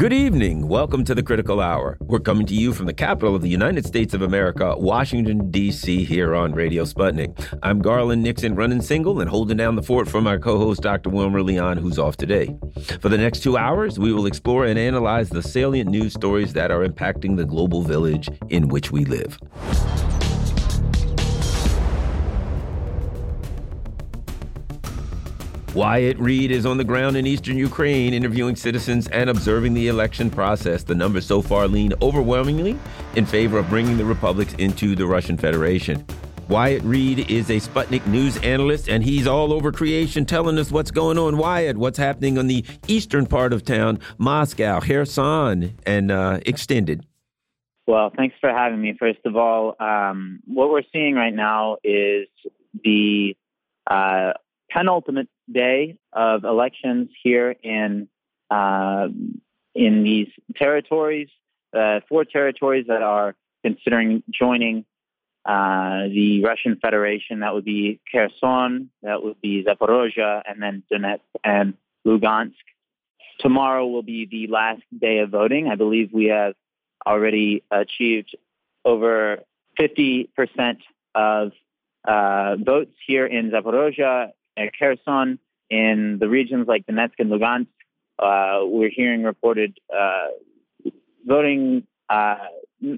Good evening. Welcome to the Critical Hour. We're coming to you from the capital of the United States of America, Washington, D.C., here on Radio Sputnik. I'm Garland Nixon, running single and holding down the fort for my co host, Dr. Wilmer Leon, who's off today. For the next two hours, we will explore and analyze the salient news stories that are impacting the global village in which we live. Wyatt Reed is on the ground in eastern Ukraine interviewing citizens and observing the election process. The numbers so far lean overwhelmingly in favor of bringing the republics into the Russian Federation. Wyatt Reed is a Sputnik news analyst, and he's all over creation telling us what's going on. Wyatt, what's happening on the eastern part of town, Moscow, Kherson, and uh, extended? Well, thanks for having me. First of all, um, what we're seeing right now is the uh, penultimate day of elections here in uh, in these territories, uh, four territories that are considering joining uh, the Russian Federation. That would be Kherson, that would be Zaporozhye, and then Donetsk and Lugansk. Tomorrow will be the last day of voting. I believe we have already achieved over 50% of uh, votes here in Zaporozhye Kherson, in the regions like Donetsk and Lugansk, uh, we're hearing reported uh, voting uh,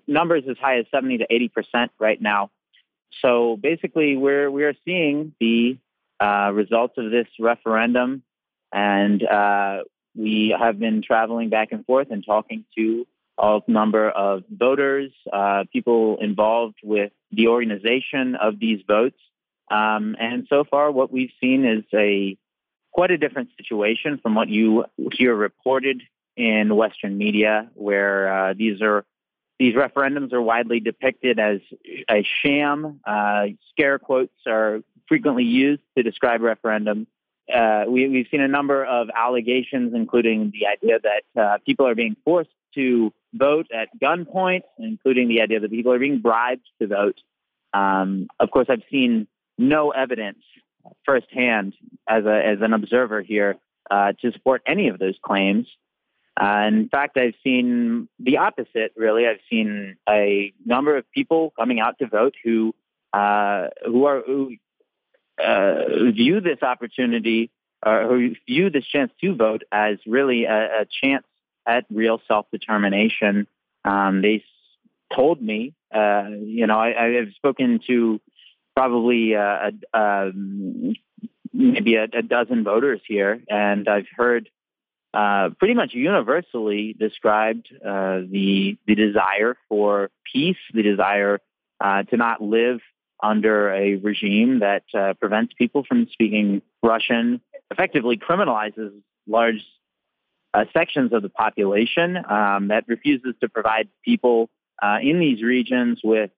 numbers as high as 70 to 80 percent right now. So basically, we're we are seeing the uh, results of this referendum, and uh, we have been traveling back and forth and talking to a number of voters, uh, people involved with the organization of these votes. Um, and so far, what we've seen is a quite a different situation from what you hear reported in Western media, where uh, these are these referendums are widely depicted as a sham. Uh, scare quotes are frequently used to describe referendums. Uh, we, have seen a number of allegations, including the idea that uh, people are being forced to vote at gunpoint, including the idea that people are being bribed to vote. Um, of course, I've seen no evidence firsthand as a as an observer here uh, to support any of those claims. Uh, in fact, I've seen the opposite. Really, I've seen a number of people coming out to vote who uh, who are who uh, view this opportunity or who view this chance to vote as really a, a chance at real self determination. Um, they told me, uh, you know, I, I have spoken to probably uh, um, maybe a, a, dozen voters here, and I've heard uh, pretty much universally described uh, the the desire for peace, the desire uh, to not live under a regime that uh, prevents people from speaking Russian, effectively criminalizes large uh, sections of the population, um, that refuses to provide people in these regions with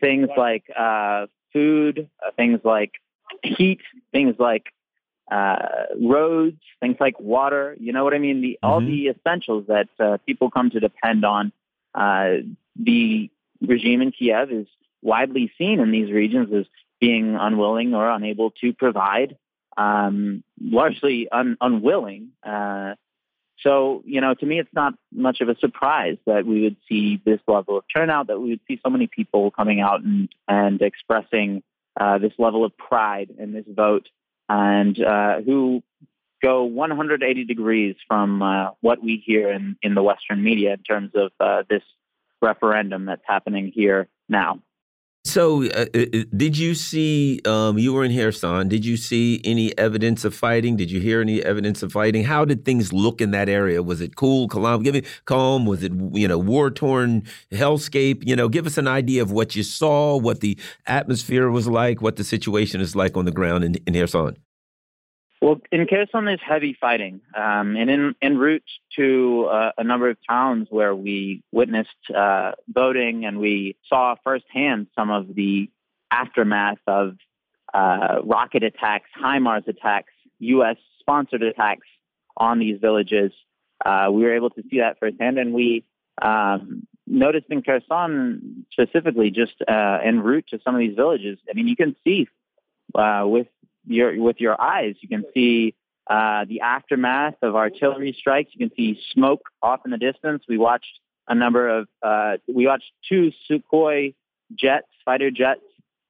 things like uh, food, uh, things like heat, things like uh, roads, things like water. You know what I mean? The, mm-hmm. All the essentials that uh, people come to depend on. Uh, the regime in Kiev is widely seen in these regions as being unwilling or unable to provide, um, largely un- unwilling uh, so, you know, to me, it's not much of a surprise that we would see this level of turnout, that we would see so many people coming out and, and expressing uh, this level of pride in this vote and uh, who go 180 degrees from uh, what we hear in, in the Western media in terms of uh, this referendum that's happening here now. So, uh, uh, uh, did you see? Um, you were in Kherson. Did you see any evidence of fighting? Did you hear any evidence of fighting? How did things look in that area? Was it cool, calm? Give me calm. Was it you know war torn hellscape? You know, give us an idea of what you saw, what the atmosphere was like, what the situation is like on the ground in, in. Well, in Kherson, there's heavy fighting, um, and in en route to uh, a number of towns where we witnessed uh, voting and we saw firsthand some of the aftermath of uh, rocket attacks, HIMARS attacks, U.S. sponsored attacks on these villages. Uh, we were able to see that firsthand, and we um, noticed in Kherson specifically, just uh, en route to some of these villages. I mean, you can see uh, with your with your eyes. You can see uh, the aftermath of artillery strikes. You can see smoke off in the distance. We watched a number of, uh, we watched two Sukhoi jets, fighter jets,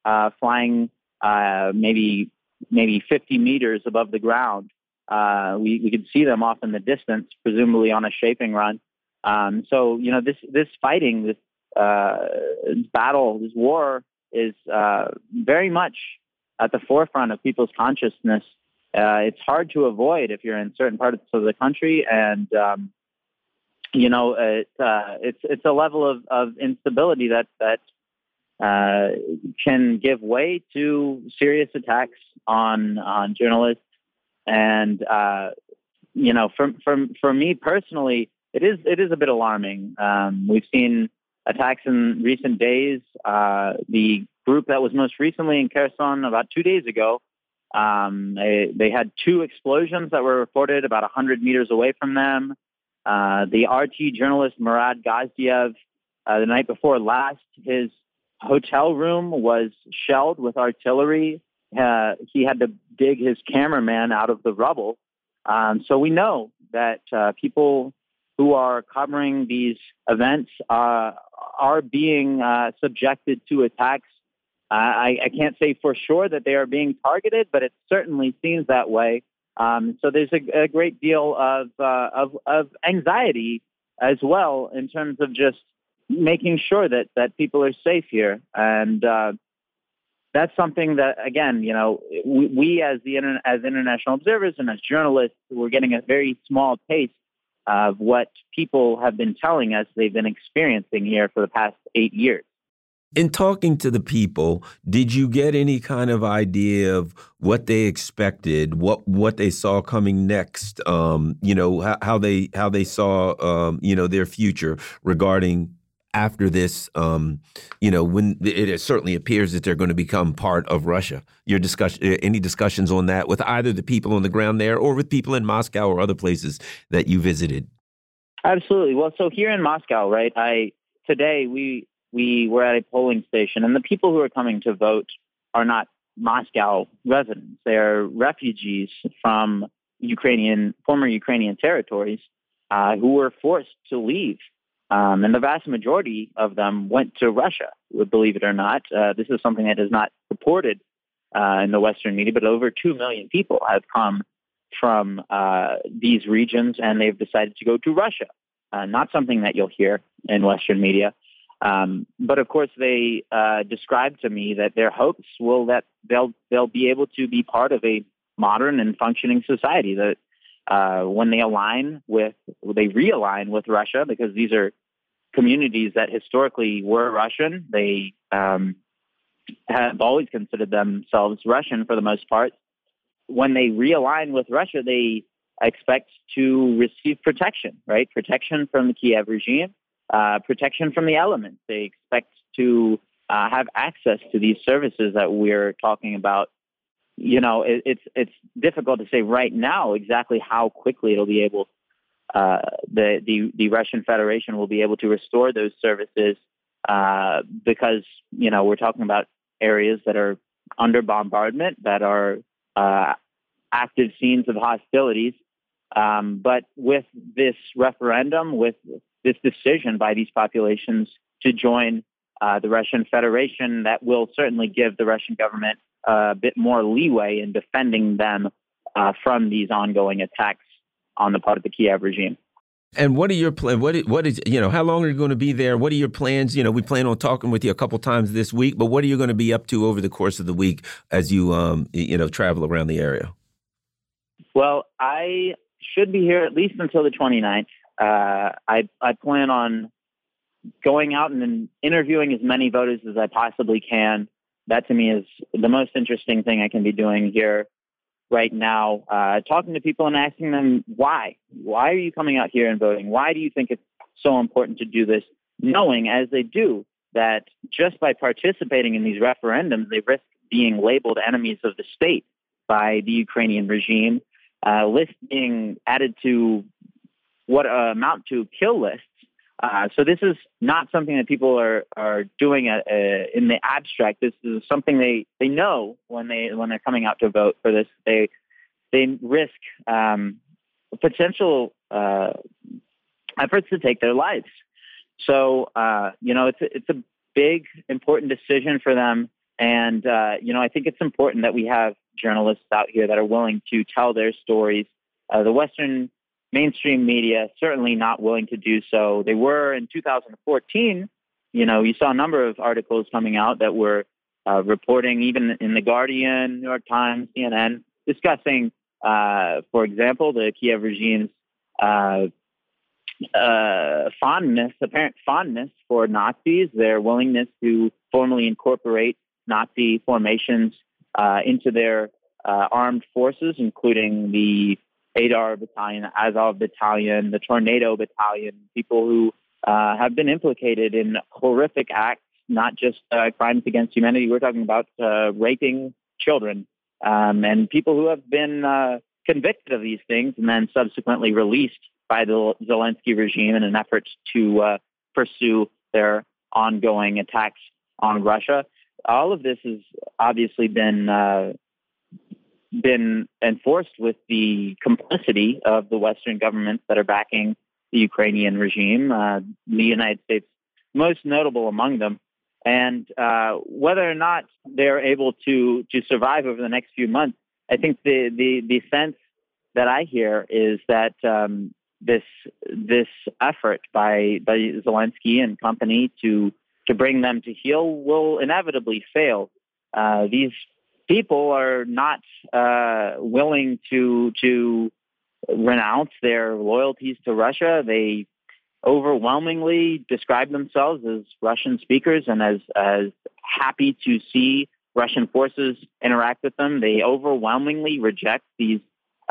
uh, flying uh, maybe maybe 50 meters above the ground. Uh, we, we could see them off in the distance, presumably on a strafing run. Um, so, you know, this, this fighting, this uh, battle, this war is very much at the forefront of people's consciousness. Uh, it's hard to avoid if you're in certain parts of the country, and um, you know it, uh, it's it's a level of, of instability that that uh, can give way to serious attacks on on journalists, and uh, you know, for for for me personally, it is it is a bit alarming. Um, we've seen attacks in recent days. Uh, the group that was most recently in Kherson about two days ago, um, they, they had two explosions that were reported about 100 meters away from them. Uh, the RT journalist Murad Gazdiev, uh, the night before last, his hotel room was shelled with artillery. Uh, he had to dig his cameraman out of the rubble. Um, so we know that uh, people who are covering these events uh, are being uh, subjected to attacks. I, I, can't say for sure that they are being targeted, but it certainly seems that way. Um, so there's a, a, great deal of, uh, of, of anxiety as well in terms of just making sure that that people are safe here, and uh, that's something that again, you know, we, we as the as international observers and as journalists, we're getting a very small taste of what people have been telling us they've been experiencing here for the past eight years. In talking to the people, did you get any kind of idea of what they expected, what what they saw coming next? Um, you know how, they how they saw um, you know their future regarding after this, um, you know, when it certainly appears that they're going to become part of Russia. Your discussion, uh, any discussions on that with either the people on the ground there or with people in Moscow or other places that you visited? Absolutely. Well, so here in Moscow, right? I today we we were at a polling station, and the people who are coming to vote are not Moscow residents. They are refugees from Ukrainian former Ukrainian territories uh, who were forced to leave um, and the vast majority of them went to Russia, believe it or not. Uh, this is something that is not reported uh, in the Western media, but over 2 million people have come from uh, these regions and they've decided to go to Russia. Uh, not something that you'll hear in Western media. Um, but of course, they uh, described to me that their hopes will that they'll they'll be able to be part of a modern and functioning society. That uh, when they align with, they realign with Russia because these are communities that historically were Russian. They um, have always considered themselves Russian for the most part. When they realign with Russia, they expect to receive protection, right? Protection from the Kiev regime, uh, protection from the elements. They expect to uh, have access to these services that we're talking about. You know, it, it's it's difficult to say right now exactly how quickly it'll be able uh, the, the, the Russian Federation will be able to restore those services uh, because you know we're talking about areas that are under bombardment, that are uh, active scenes of hostilities. Um, but with this referendum, with this decision by these populations to join uh, the Russian Federation, that will certainly give the Russian government a bit more leeway in defending them uh, from these ongoing attacks on the part of the Kiev regime. And what are your plans? What is, what is you know? How long are you going to be there? What are your plans? You know, we plan on talking with you a couple times this week, but what are you going to be up to over the course of the week as you um you know travel around the area? Well, I should be here at least until the 29th. Uh, I I plan on going out and interviewing as many voters as I possibly can. That to me is the most interesting thing I can be doing here right now, uh, talking to people and asking them why. Why are you coming out here and voting? Why do you think it's so important to do this? Knowing, as they do, that just by participating in these referendums, they risk being labeled enemies of the state by the Ukrainian regime, uh, being added to what uh, amount to kill lists. Uh, so this is not something that people are are doing uh, uh, in the abstract. This is something they they know when they when they're coming out to vote for this. They they risk um, potential uh, efforts to take their lives. So, uh, you know, it's a, it's a big, important decision for them. And, you know, I think it's important that we have journalists out here that are willing to tell their stories. The Western mainstream media certainly not willing to do so. They were in 2014. You know, you saw a number of articles coming out that were uh, reporting, even in the Guardian, New York Times, CNN, discussing, uh, for example, the Kiev regime's uh, uh, fondness, apparent fondness for Nazis, their willingness to formally incorporate Nazi formations uh, into their uh, armed forces, including the Aidar Battalion, Azov Battalion, the Tornado Battalion, people who uh, have been implicated in horrific acts, not just uh, crimes against humanity. We're talking about uh, raping children um, and people who have been convicted of these things and then subsequently released by the Zelensky regime in an effort to uh, pursue their ongoing attacks on Russia. All of this has obviously been uh, been enforced with the complicity of the Western governments that are backing the Ukrainian regime, uh, the United States most notable among them. And uh, whether or not they're able to to survive over the next few months, I think the the the sense that I hear is that um, this this effort by by Zelensky and company to to bring them to heel will inevitably fail. Uh, these people are not uh, willing to to renounce their loyalties to Russia. They overwhelmingly describe themselves as Russian speakers and as as happy to see Russian forces interact with them. They overwhelmingly reject these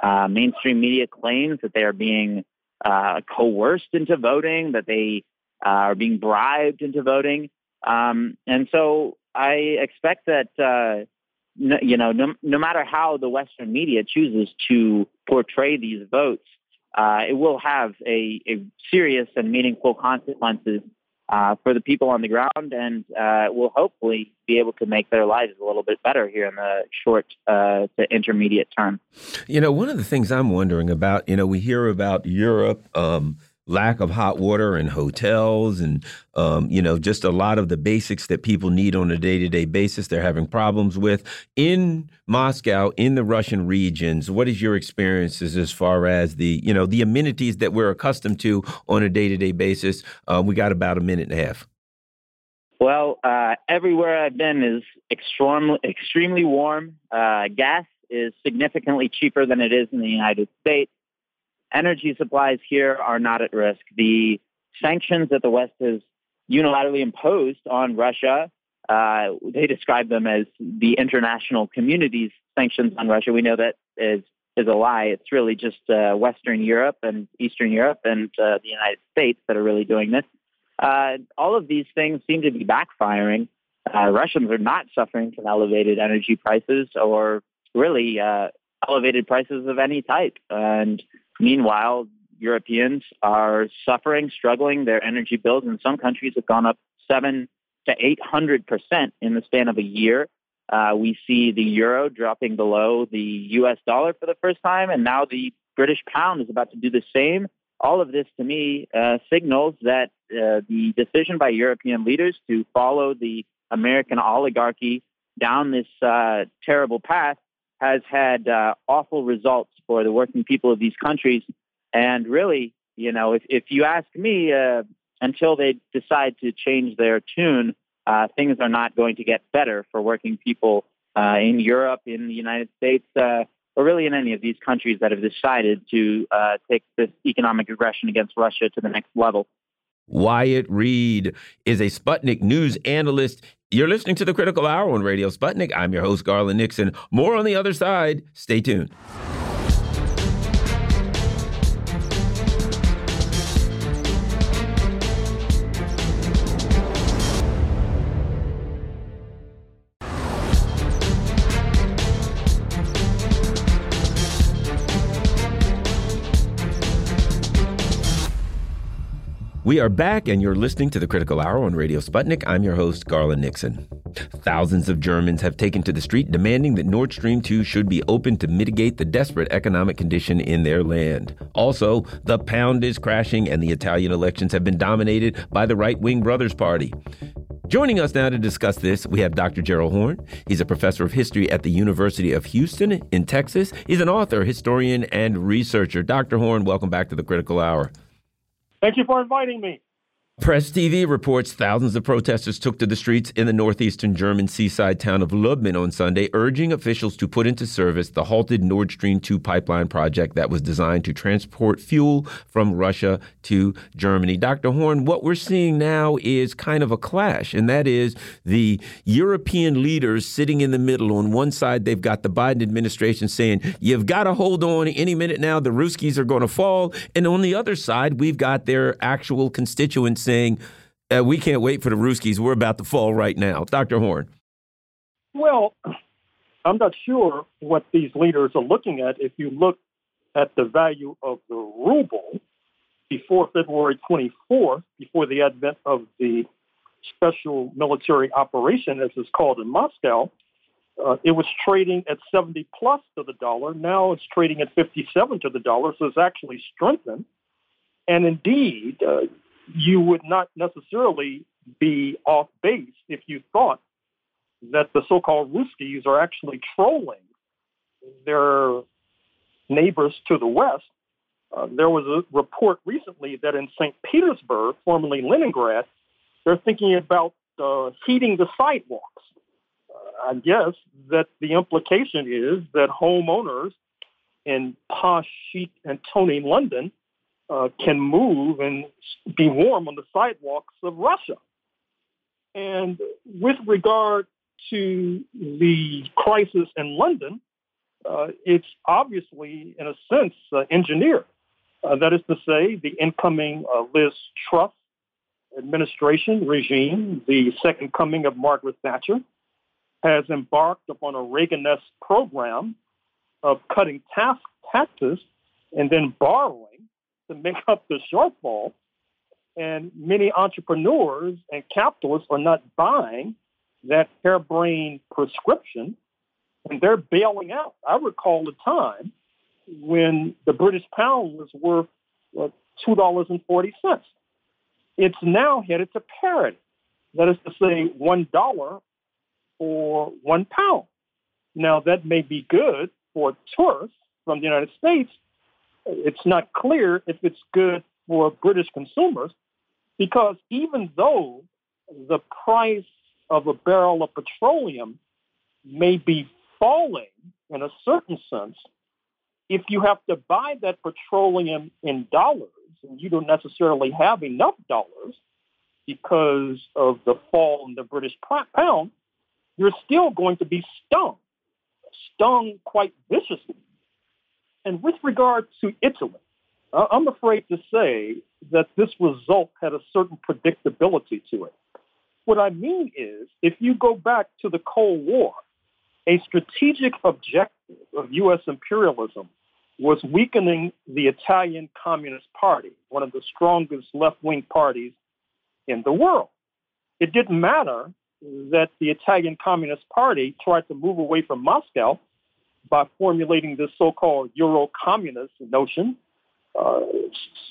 uh, mainstream media claims that they are being uh, coerced into voting, that they uh, are being bribed into voting. Um, and so I expect that, uh, no, you know, no, no, matter how the Western media chooses to portray these votes, uh, it will have a, a, serious and meaningful consequences uh, for the people on the ground and uh, will hopefully be able to make their lives a little bit better here in the short uh, to intermediate term. You know, one of the things I'm wondering about, you know, we hear about Europe. Um, lack of hot water in hotels and um, you know just a lot of the basics that people need on a day-to-day -day basis they're having problems with. In moscow in the russian regions what is your experiences as far as the you know the amenities that we're accustomed to on a day-to-day -day basis? Uh, we got about a minute and a half. Well uh, everywhere i've been is extremely extremely warm. Uh, gas is significantly cheaper than it is in the united states energy supplies here are not at risk. The sanctions that the West has unilaterally imposed on Russia, uh, they describe them as the international community's sanctions on Russia. We know that is is a lie. It's really just uh, Western Europe and Eastern Europe and uh, the United States that are really doing this. Uh, all of these things seem to be backfiring. Uh, Russians are not suffering from elevated energy prices or really uh, elevated prices of any type. And Meanwhile, Europeans are suffering, struggling. Their energy bills in some countries have gone up seven to eight hundred percent in the span of a year. Uh, we see the euro dropping below the U.S. dollar for the first time, and now the British pound is about to do the same. All of this, to me, uh, signals that uh, the decision by European leaders to follow the American oligarchy down this uh, terrible path has had uh, awful results for the working people of these countries. And really, you know, if, if you ask me, uh, until they decide to change their tune, uh, things are not going to get better for working people uh, in Europe, in the United States, uh, or really in any of these countries that have decided to uh, take this economic aggression against Russia to the next level. Wyatt Reed is a Sputnik news analyst. You're listening to the Critical Hour on Radio Sputnik. I'm your host, Garland Nixon. More on the other side. Stay tuned. We are back, and you're listening to the Critical Hour on Radio Sputnik. I'm your host, Garland Nixon. Thousands of Germans have taken to the street demanding that Nord Stream 2 should be opened to mitigate the desperate economic condition in their land. Also, the pound is crashing, and the Italian elections have been dominated by the right wing Brothers Party. Joining us now to discuss this, we have Dr. Gerald Horne. He's a professor of history at the University of Houston in Texas. He's an author, historian, and researcher. Dr. Horne, welcome back to the Critical Hour. Thank you for inviting me. Press TV reports thousands of protesters took to the streets in the northeastern German seaside town of Lubmin on Sunday, urging officials to put into service the halted Nord Stream 2 pipeline project that was designed to transport fuel from Russia to Germany. Dr. Horne, what we're seeing now is kind of a clash, and that is the European leaders sitting in the middle. On one side, they've got the Biden administration saying, you've got to hold on any minute now, the Ruskies are going to fall. And on the other side, we've got their actual constituents saying, uh, we can't wait for the Ruskies. We're about to fall right now. Dr. Horne. Well, I'm not sure what these leaders are looking at. If you look at the value of the ruble before February 24th, before the advent of the special military operation, as it's called in Moscow, uh, it was trading at 70 plus to the dollar. Now it's trading at 57 to the dollar, so it's actually strengthened. And indeed, uh, you would not necessarily be off base if you thought that the so-called Ruskies are actually trolling their neighbors to the west. Uh, there was a report recently that in St. Petersburg, formerly Leningrad, they're thinking about uh, heating the sidewalks. Uh, I guess that the implication is that homeowners in posh, chic, and Tony London uh, can move and be warm on the sidewalks of Russia. And with regard to the crisis in London, uh, it's obviously, in a sense, uh, engineered. Uh, that is to say, the incoming uh, Liz Truss administration regime, the second coming of Margaret Thatcher, has embarked upon a Reagan-esque program of cutting tax taxes and then borrowing to make up the shortfall. And many entrepreneurs and capitalists are not buying that harebrained prescription and they're bailing out. I recall a time when the British pound was worth $2.40. It's now headed to parity. That is to say, $1 for one pound. Now, that may be good for tourists from the United States, it's not clear if it's good for British consumers because even though the price of a barrel of petroleum may be falling in a certain sense, if you have to buy that petroleum in dollars and you don't necessarily have enough dollars because of the fall in the British pound, you're still going to be stung, stung quite viciously and with regard to Italy, I'm afraid to say that this result had a certain predictability to it. What I mean is, if you go back to the Cold War, a strategic objective of U.S. imperialism was weakening the Italian Communist Party, one of the strongest left wing parties in the world. It didn't matter that the Italian Communist Party tried to move away from Moscow by formulating this so-called Euro-communist notion, uh,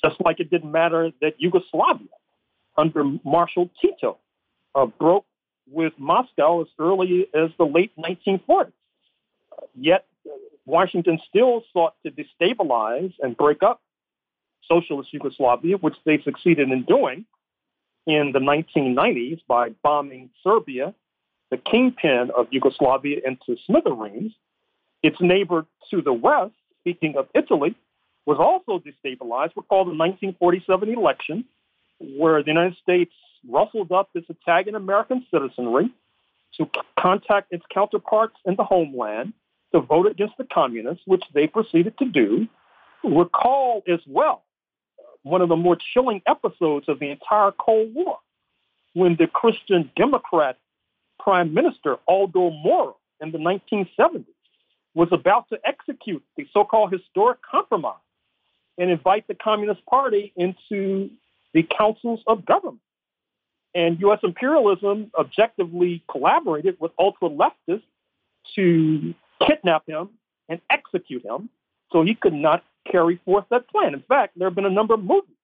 just like it didn't matter that Yugoslavia under Marshal Tito uh, broke with Moscow as early as the late 1940s. Uh, yet Washington still sought to destabilize and break up socialist Yugoslavia, which they succeeded in doing in the 1990s by bombing Serbia, the kingpin of Yugoslavia, into smithereens its neighbor to the west, speaking of Italy, was also destabilized. Recall the 1947 election, where the United States rustled up its Italian American citizenry to contact its counterparts in the homeland to vote against the communists, which they proceeded to do. Recall as well one of the more chilling episodes of the entire Cold War when the Christian Democrat Prime Minister Aldo Moro in the 1970s was about to execute the so-called historic compromise and invite the Communist Party into the councils of government. And U.S. imperialism objectively collaborated with ultra leftists to kidnap him and execute him so he could not carry forth that plan. In fact, there have been a number of movies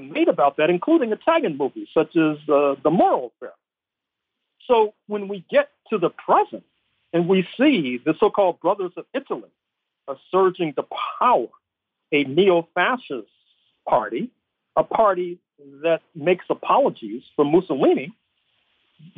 made about that, including Italian movies such as uh, The Moro Affair. So when we get to the present and we see the so called Brothers of Italy surging to power, a neo fascist party, a party that makes apologies for Mussolini,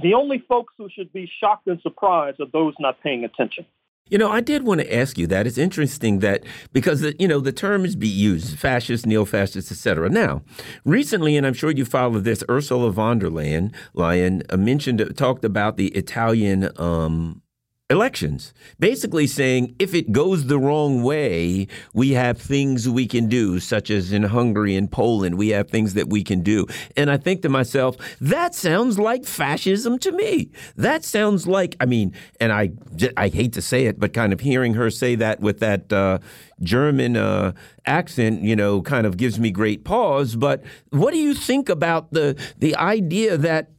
the only folks who should be shocked and surprised are those not paying attention. You know, I did want to ask you that. It's interesting that because the, you know the term is be used, fascist, neo-fascist, etc. Now, recently, and I'm sure you followed this, Ursula von der Leyen, Leyen uh, mentioned, talked about the Italian um, elections, basically saying if it goes the wrong way, we have things we can do, such as in Hungary and Poland, we have things that we can do. And I think to myself, that sounds like fascism to me. That sounds like, I mean, and I, I hate to say it, but kind of hearing her say that with that uh, German uh, accent, you know, kind of gives me great pause. But what do you think about the the idea that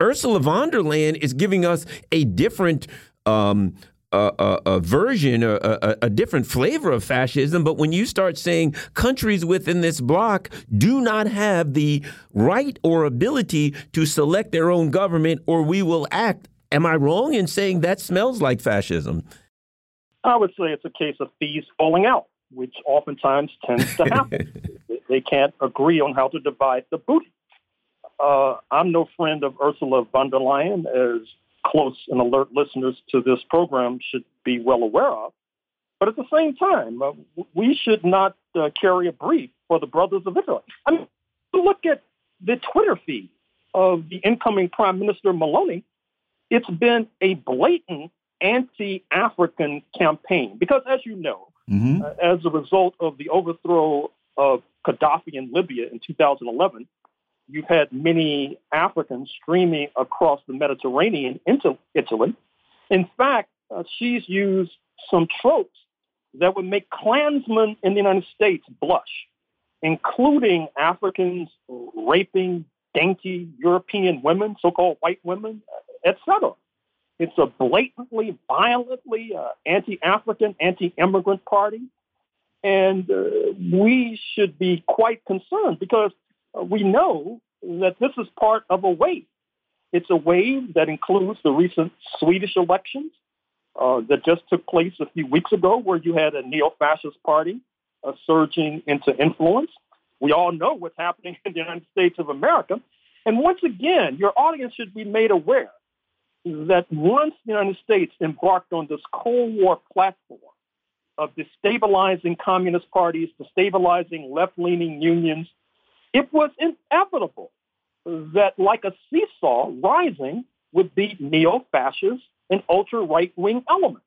Ursula von der Leyen is giving us a different um, a, a, a, version, a, a, different flavor of fascism. But when you start saying countries within this bloc do not have the right or ability to select their own government, or we will act, am I wrong in saying that smells like fascism? I would say it's a case of thieves falling out, which oftentimes tends to happen. they can't agree on how to divide the booty. Uh, I'm no friend of Ursula von der Leyen, as close and alert listeners to this program should be well aware of. But at the same time, uh, we should not uh, carry a brief for the Brothers of Italy. I mean, look at the Twitter feed of the incoming Prime Minister Meloni. It's been a blatant anti-African campaign because, as you know, mm-hmm. uh, as a result of the overthrow of Gaddafi in Libya in 2011, you've had many Africans streaming across the Mediterranean into Italy. In fact, uh, she's used some tropes that would make Klansmen in the United States blush, including Africans raping dainty European women, so-called white women, etc. It's a blatantly, violently uh, anti-African, anti-immigrant party. And uh, we should be quite concerned because uh, we know that this is part of a wave. It's a wave that includes the recent Swedish elections uh, that just took place a few weeks ago, where you had a neo-fascist party uh, surging into influence. We all know what's happening in the United States of America. And once again, your audience should be made aware that once the United States embarked on this Cold War platform of destabilizing communist parties, destabilizing left-leaning unions, it was inevitable that, like a seesaw, rising would be neo-fascist and ultra-right-wing elements.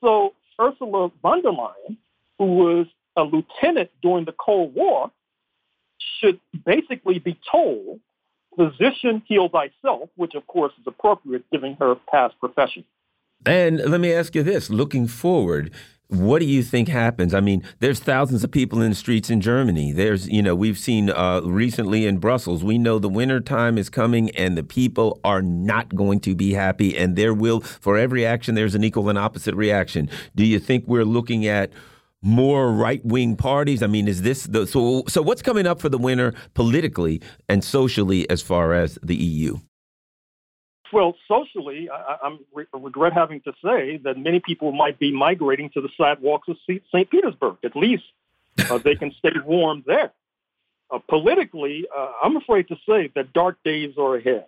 So Ursula von der Leyen, who was a lieutenant during the Cold War, should basically be told, physician heal thyself, which of course is appropriate given her past profession. And let me ask you this looking forward, what do you think happens? I mean, there's thousands of people in the streets in Germany. There's, you know, we've seen uh, recently in Brussels. We know the winter time is coming, and the people are not going to be happy. And there will, for every action, there's an equal and opposite reaction. Do you think we're looking at more right wing parties? I mean, is this the so? So, what's coming up for the winter politically and socially as far as the EU? Well, socially, I, am re- regret having to say that many people might be migrating to the sidewalks of St. Petersburg. At least uh, they can stay warm there. Uh, politically, uh, I'm afraid to say that dark days are ahead.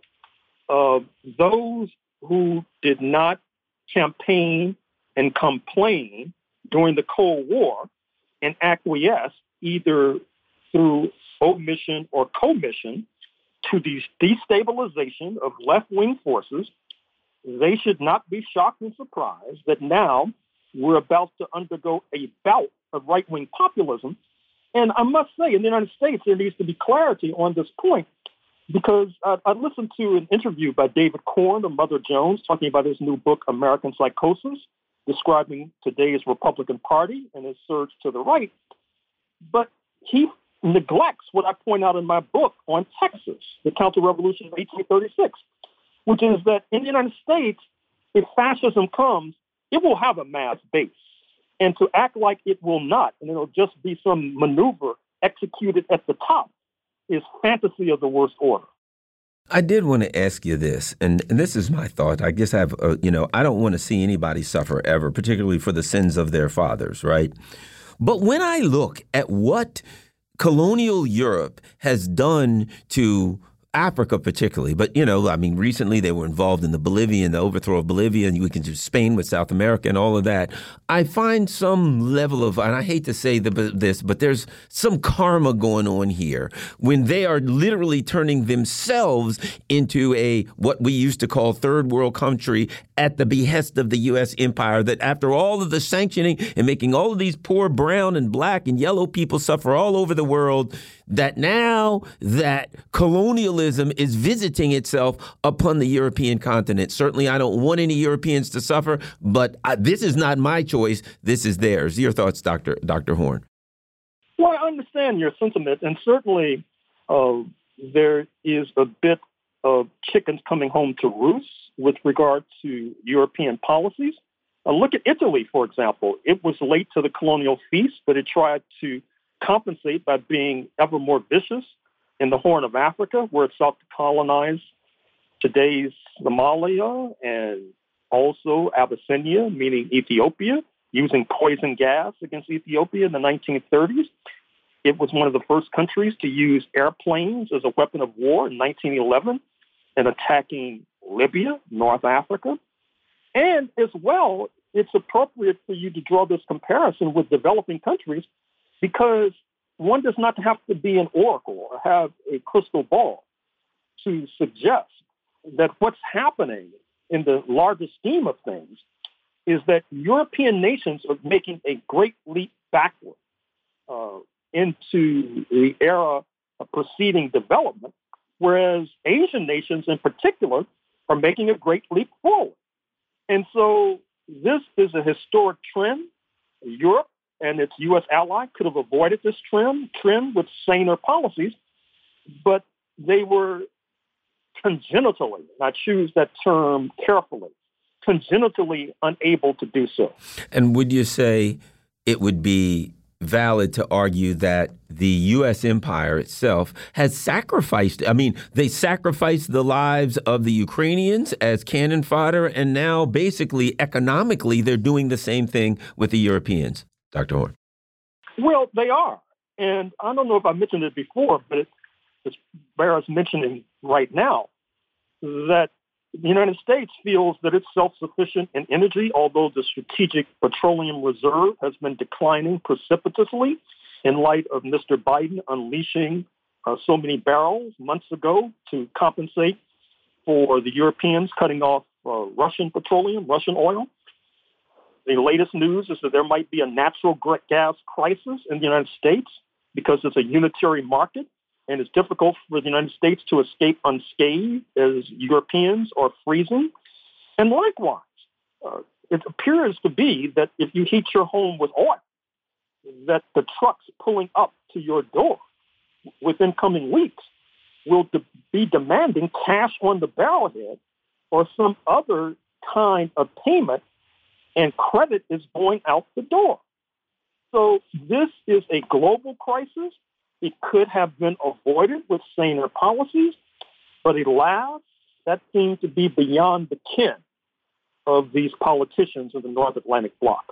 Uh, those who did not campaign and complain during the Cold War and acquiesce either through omission or commission to the destabilization of left wing forces, they should not be shocked and surprised that now we're about to undergo a bout of right wing populism. And I must say, in the United States, there needs to be clarity on this point because I, I listened to an interview by David Corn of Mother Jones talking about his new book, American Psychosis, describing today's Republican Party and its surge to the right. But he neglects what I point out in my book on Texas, the counter revolution of 1836, which is that in the United States, if fascism comes, it will have a mass base. And to act like it will not, and it'll just be some maneuver executed at the top, is fantasy of the worst order. I did want to ask you this, and, and this is my thought. I guess I have, uh, you know, I don't want to see anybody suffer ever, particularly for the sins of their fathers, right? But when I look at what colonial Europe has done to Africa particularly, but you know, I mean, recently they were involved in the Bolivian, the overthrow of Bolivia, and we can do Spain with South America and all of that. I find some level of, and I hate to say the, this, but there's some karma going on here when they are literally turning themselves into a what we used to call third world country at the behest of the U.S. empire. That after all of the sanctioning and making all of these poor brown and black and yellow people suffer all over the world, that now that colonialism is visiting itself upon the European continent. Certainly, I don't want any Europeans to suffer, but I, this is not my choice. This is theirs. Your thoughts, Dr. Dr. Horne? Well, I understand your sentiment, and certainly uh, there is a bit of chickens coming home to roost with regard to European policies. Uh, look at Italy, for example. It was late to the colonial feast, but it tried to compensate by being ever more vicious in the Horn of Africa, where it sought to colonize today's Somalia and also Abyssinia, meaning Ethiopia, using poison gas against Ethiopia in the 1930s. It was one of the first countries to use airplanes as a weapon of war in 1911 and attacking Libya, North Africa. And as well, it's appropriate for you to draw this comparison with developing countries because one does not have to be an oracle or have a crystal ball to suggest that what's happening in the larger scheme of things is that European nations are making a great leap backward uh, into the era of preceding development, whereas Asian nations in particular are making a great leap forward. And so this is a historic trend. Europe and its U.S. ally could have avoided this trend, trend with saner policies, but they were congenitally, and I choose that term carefully, congenitally unable to do so. And would you say it would be valid to argue that the U.S. empire itself has sacrificed. I mean, they sacrificed the lives of the Ukrainians as cannon fodder, and now basically economically, they're doing the same thing with the Europeans. Dr. Horne? Well, they are. And I don't know if I mentioned it before, but it, as Bear's mentioning right now, that the United States feels that it's self-sufficient in energy, although the strategic petroleum reserve has been declining precipitously in light of Mr. Biden unleashing uh, so many barrels months ago to compensate for the Europeans cutting off uh, Russian petroleum, Russian oil. The latest news is that there might be a natural gas crisis in the United States because it's a unitary market and it's difficult for the United States to escape unscathed as Europeans are freezing. And likewise, uh, it appears to be that if you heat your home with oil, that the trucks pulling up to your door within coming weeks will de- be demanding cash on the barrelhead or some other kind of payment and credit is going out the door. So this is a global crisis. It could have been avoided with saner policies, but alas, that seems to be beyond the ken of these politicians in the North Atlantic bloc.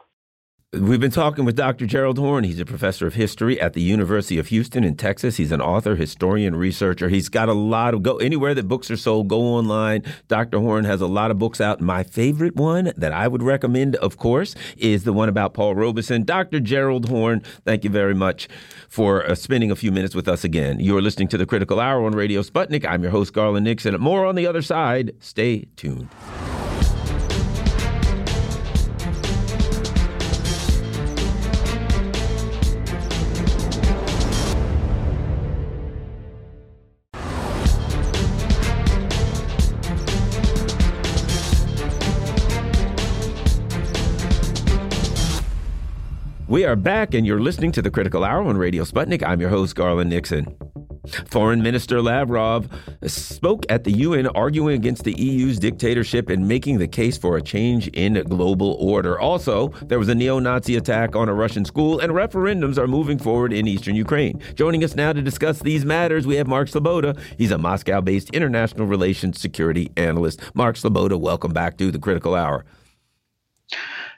We've been talking with Dr. Gerald Horne. He's a professor of history at the University of Houston in Texas. He's an author, historian, researcher. He's got a lot of go anywhere that books are sold, go online. Dr. Horne has a lot of books out. My favorite one that I would recommend, of course, is the one about Paul Robeson. Dr. Gerald Horne, thank you very much for uh, spending a few minutes with us again. You're listening to the Critical Hour on Radio Sputnik. I'm your host, Garland Nixon. More on the other side. Stay tuned. We are back, and you're listening to the Critical Hour on Radio Sputnik. I'm your host, Garland Nixon. Foreign Minister Lavrov spoke at the UN arguing against the EU's dictatorship and making the case for a change in global order. Also, there was a neo Nazi attack on a Russian school, and referendums are moving forward in eastern Ukraine. Joining us now to discuss these matters, we have Mark Sleboda. He's a Moscow based international relations security analyst. Mark Sleboda, welcome back to the Critical Hour.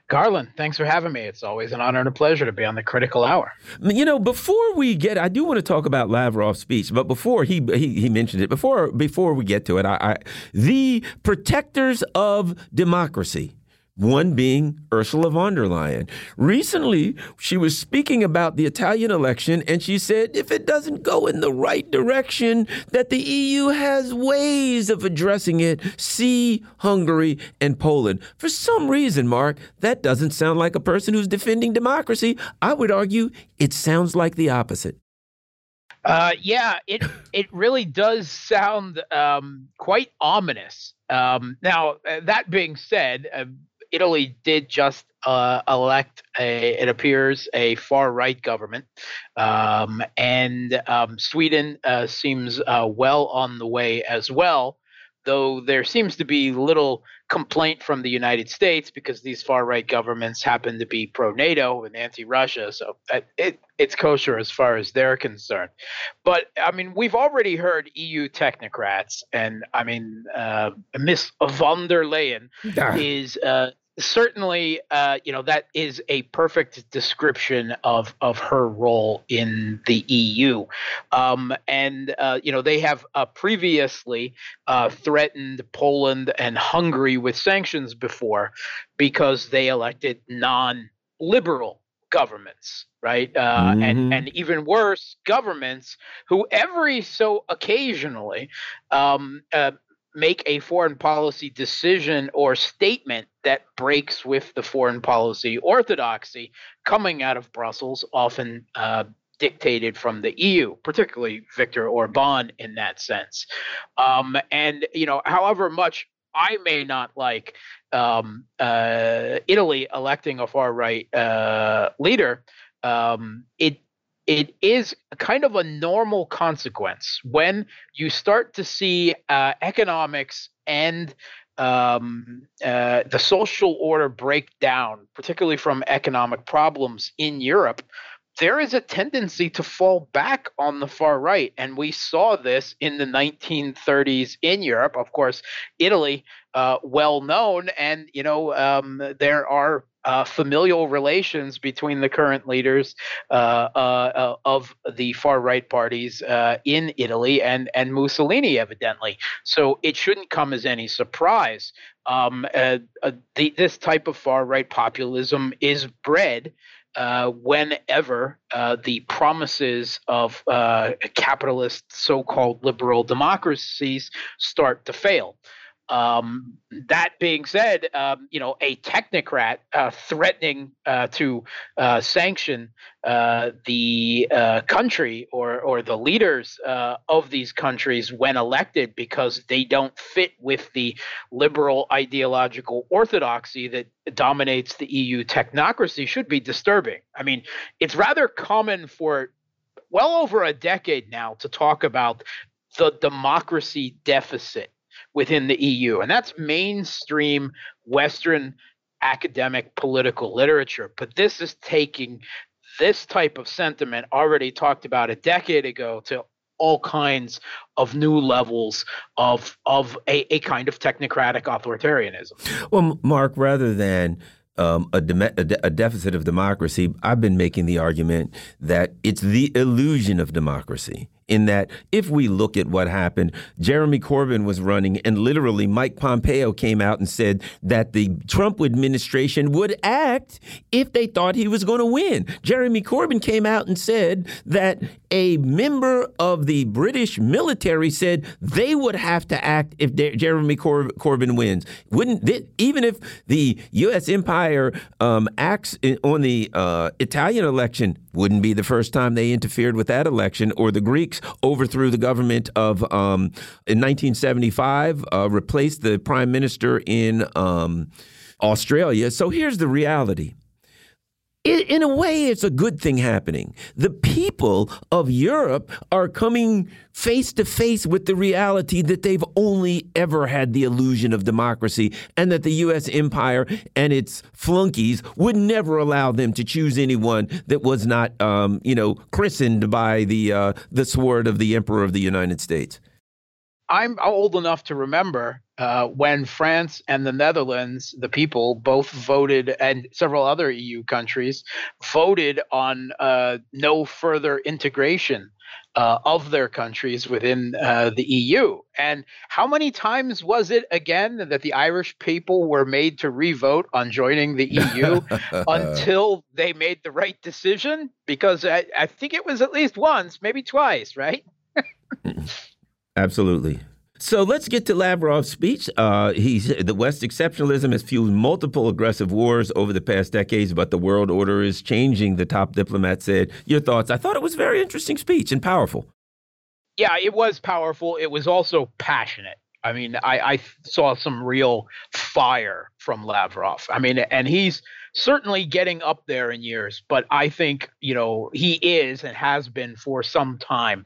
Garland, thanks for having me. It's always an honor and a pleasure to be on the critical hour. You know, before we get, I do want to talk about Lavrov's speech, but before he he, he mentioned it, before before we get to it, I, I the protectors of democracy one being Ursula von der Leyen. Recently, she was speaking about the Italian election, and she said if it doesn't go in the right direction, that the EU has ways of addressing it. See Hungary and Poland. For some reason, Mark, that doesn't sound like a person who's defending democracy. I would argue it sounds like the opposite. Uh, yeah, it it really does sound um, quite ominous. Um, now, uh, that being said, uh, Italy did just uh, elect a, it appears, a far right government, um, and um, Sweden uh, seems uh, well on the way as well. Though there seems to be little complaint from the United States because these far right governments happen to be pro NATO and anti Russia, so it, it's kosher as far as they're concerned. But I mean, we've already heard EU technocrats, and I mean, uh, Miss von der Leyen ah. is uh, certainly, uh, you know, that is a perfect description of of her role in the EU. Um, and uh, you know, they have uh, previously uh, threatened Poland and Hungary with sanctions before because they elected non-liberal governments right uh, mm-hmm. and and even worse governments who every so occasionally um, uh, make a foreign policy decision or statement that breaks with the foreign policy orthodoxy coming out of Brussels, often uh, dictated from the EU, particularly Viktor Orban in that sense. Um, and, you know, however much I may not like um, uh, Italy electing a far right uh, leader, um, it it is kind of a normal consequence when you start to see uh, economics and um, uh, the social order break down, particularly from economic problems in Europe. There is a tendency to fall back on the far right. And we saw this in the 1930s in Europe. Of course, Italy, uh, well known. And, you know, um, there are uh, familial relations between the current leaders uh, uh, uh of the far right parties uh, in Italy and and Mussolini, evidently. So it shouldn't come as any surprise. Um, uh, the, this type of far right populism is bred. whenever the promises of capitalist so-called liberal democracies start to fail. Um, that being said, um, you know, a technocrat uh, threatening uh, to uh, sanction uh, the uh, country or or the leaders uh, of these countries when elected because they don't fit with the liberal ideological orthodoxy that dominates the EU technocracy should be disturbing. I mean, it's rather common for well over a decade now to talk about the democracy deficit within the EU. And that's mainstream Western academic political literature. But this is taking this type of sentiment already talked about a decade ago to all kinds of new levels of of a, a kind of technocratic authoritarianism. Well, Mark, rather than um, a, de a, deficit of democracy, I've been making the argument that it's the illusion of democracy in that if we look at what happened, Jeremy Corbyn was running, and literally Mike Pompeo came out and said that the Trump administration would act if they thought he was going to win. Jeremy Corbyn came out and said that a member of the British military said they would have to act if Jeremy Cor Corbyn wins. Wouldn't even if the U.S. empire um, acts on the uh, Italian election? Wouldn't be the first time they interfered with that election, or the Greeks overthrew the government of um, in 1975, uh, replaced the prime minister in um, Australia. So here's the reality. In a way, it's a good thing happening. The people of Europe are coming face to face with the reality that they've only ever had the illusion of democracy and that the U.S. empire and its flunkies would never allow them to choose anyone that was not, um, you know, christened by the, uh, the sword of the Emperor of the United States. I'm old enough to remember uh, when France and the Netherlands, the people, both voted, and several other EU countries voted on uh, no further integration uh, of their countries within uh, the EU. And how many times was it again that the Irish people were made to revote on joining the EU until they made the right decision? Because I, I think it was at least once, maybe twice, right? Absolutely. So let's get to Lavrov's speech. Uh, he's the West exceptionalism has fueled multiple aggressive wars over the past decades, but the world order is changing. The top diplomat said. Your thoughts? I thought it was a very interesting speech and powerful. Yeah, it was powerful. It was also passionate. I mean, I, I saw some real fire from Lavrov. I mean, and he's certainly getting up there in years, but I think, you know, he is and has been for some time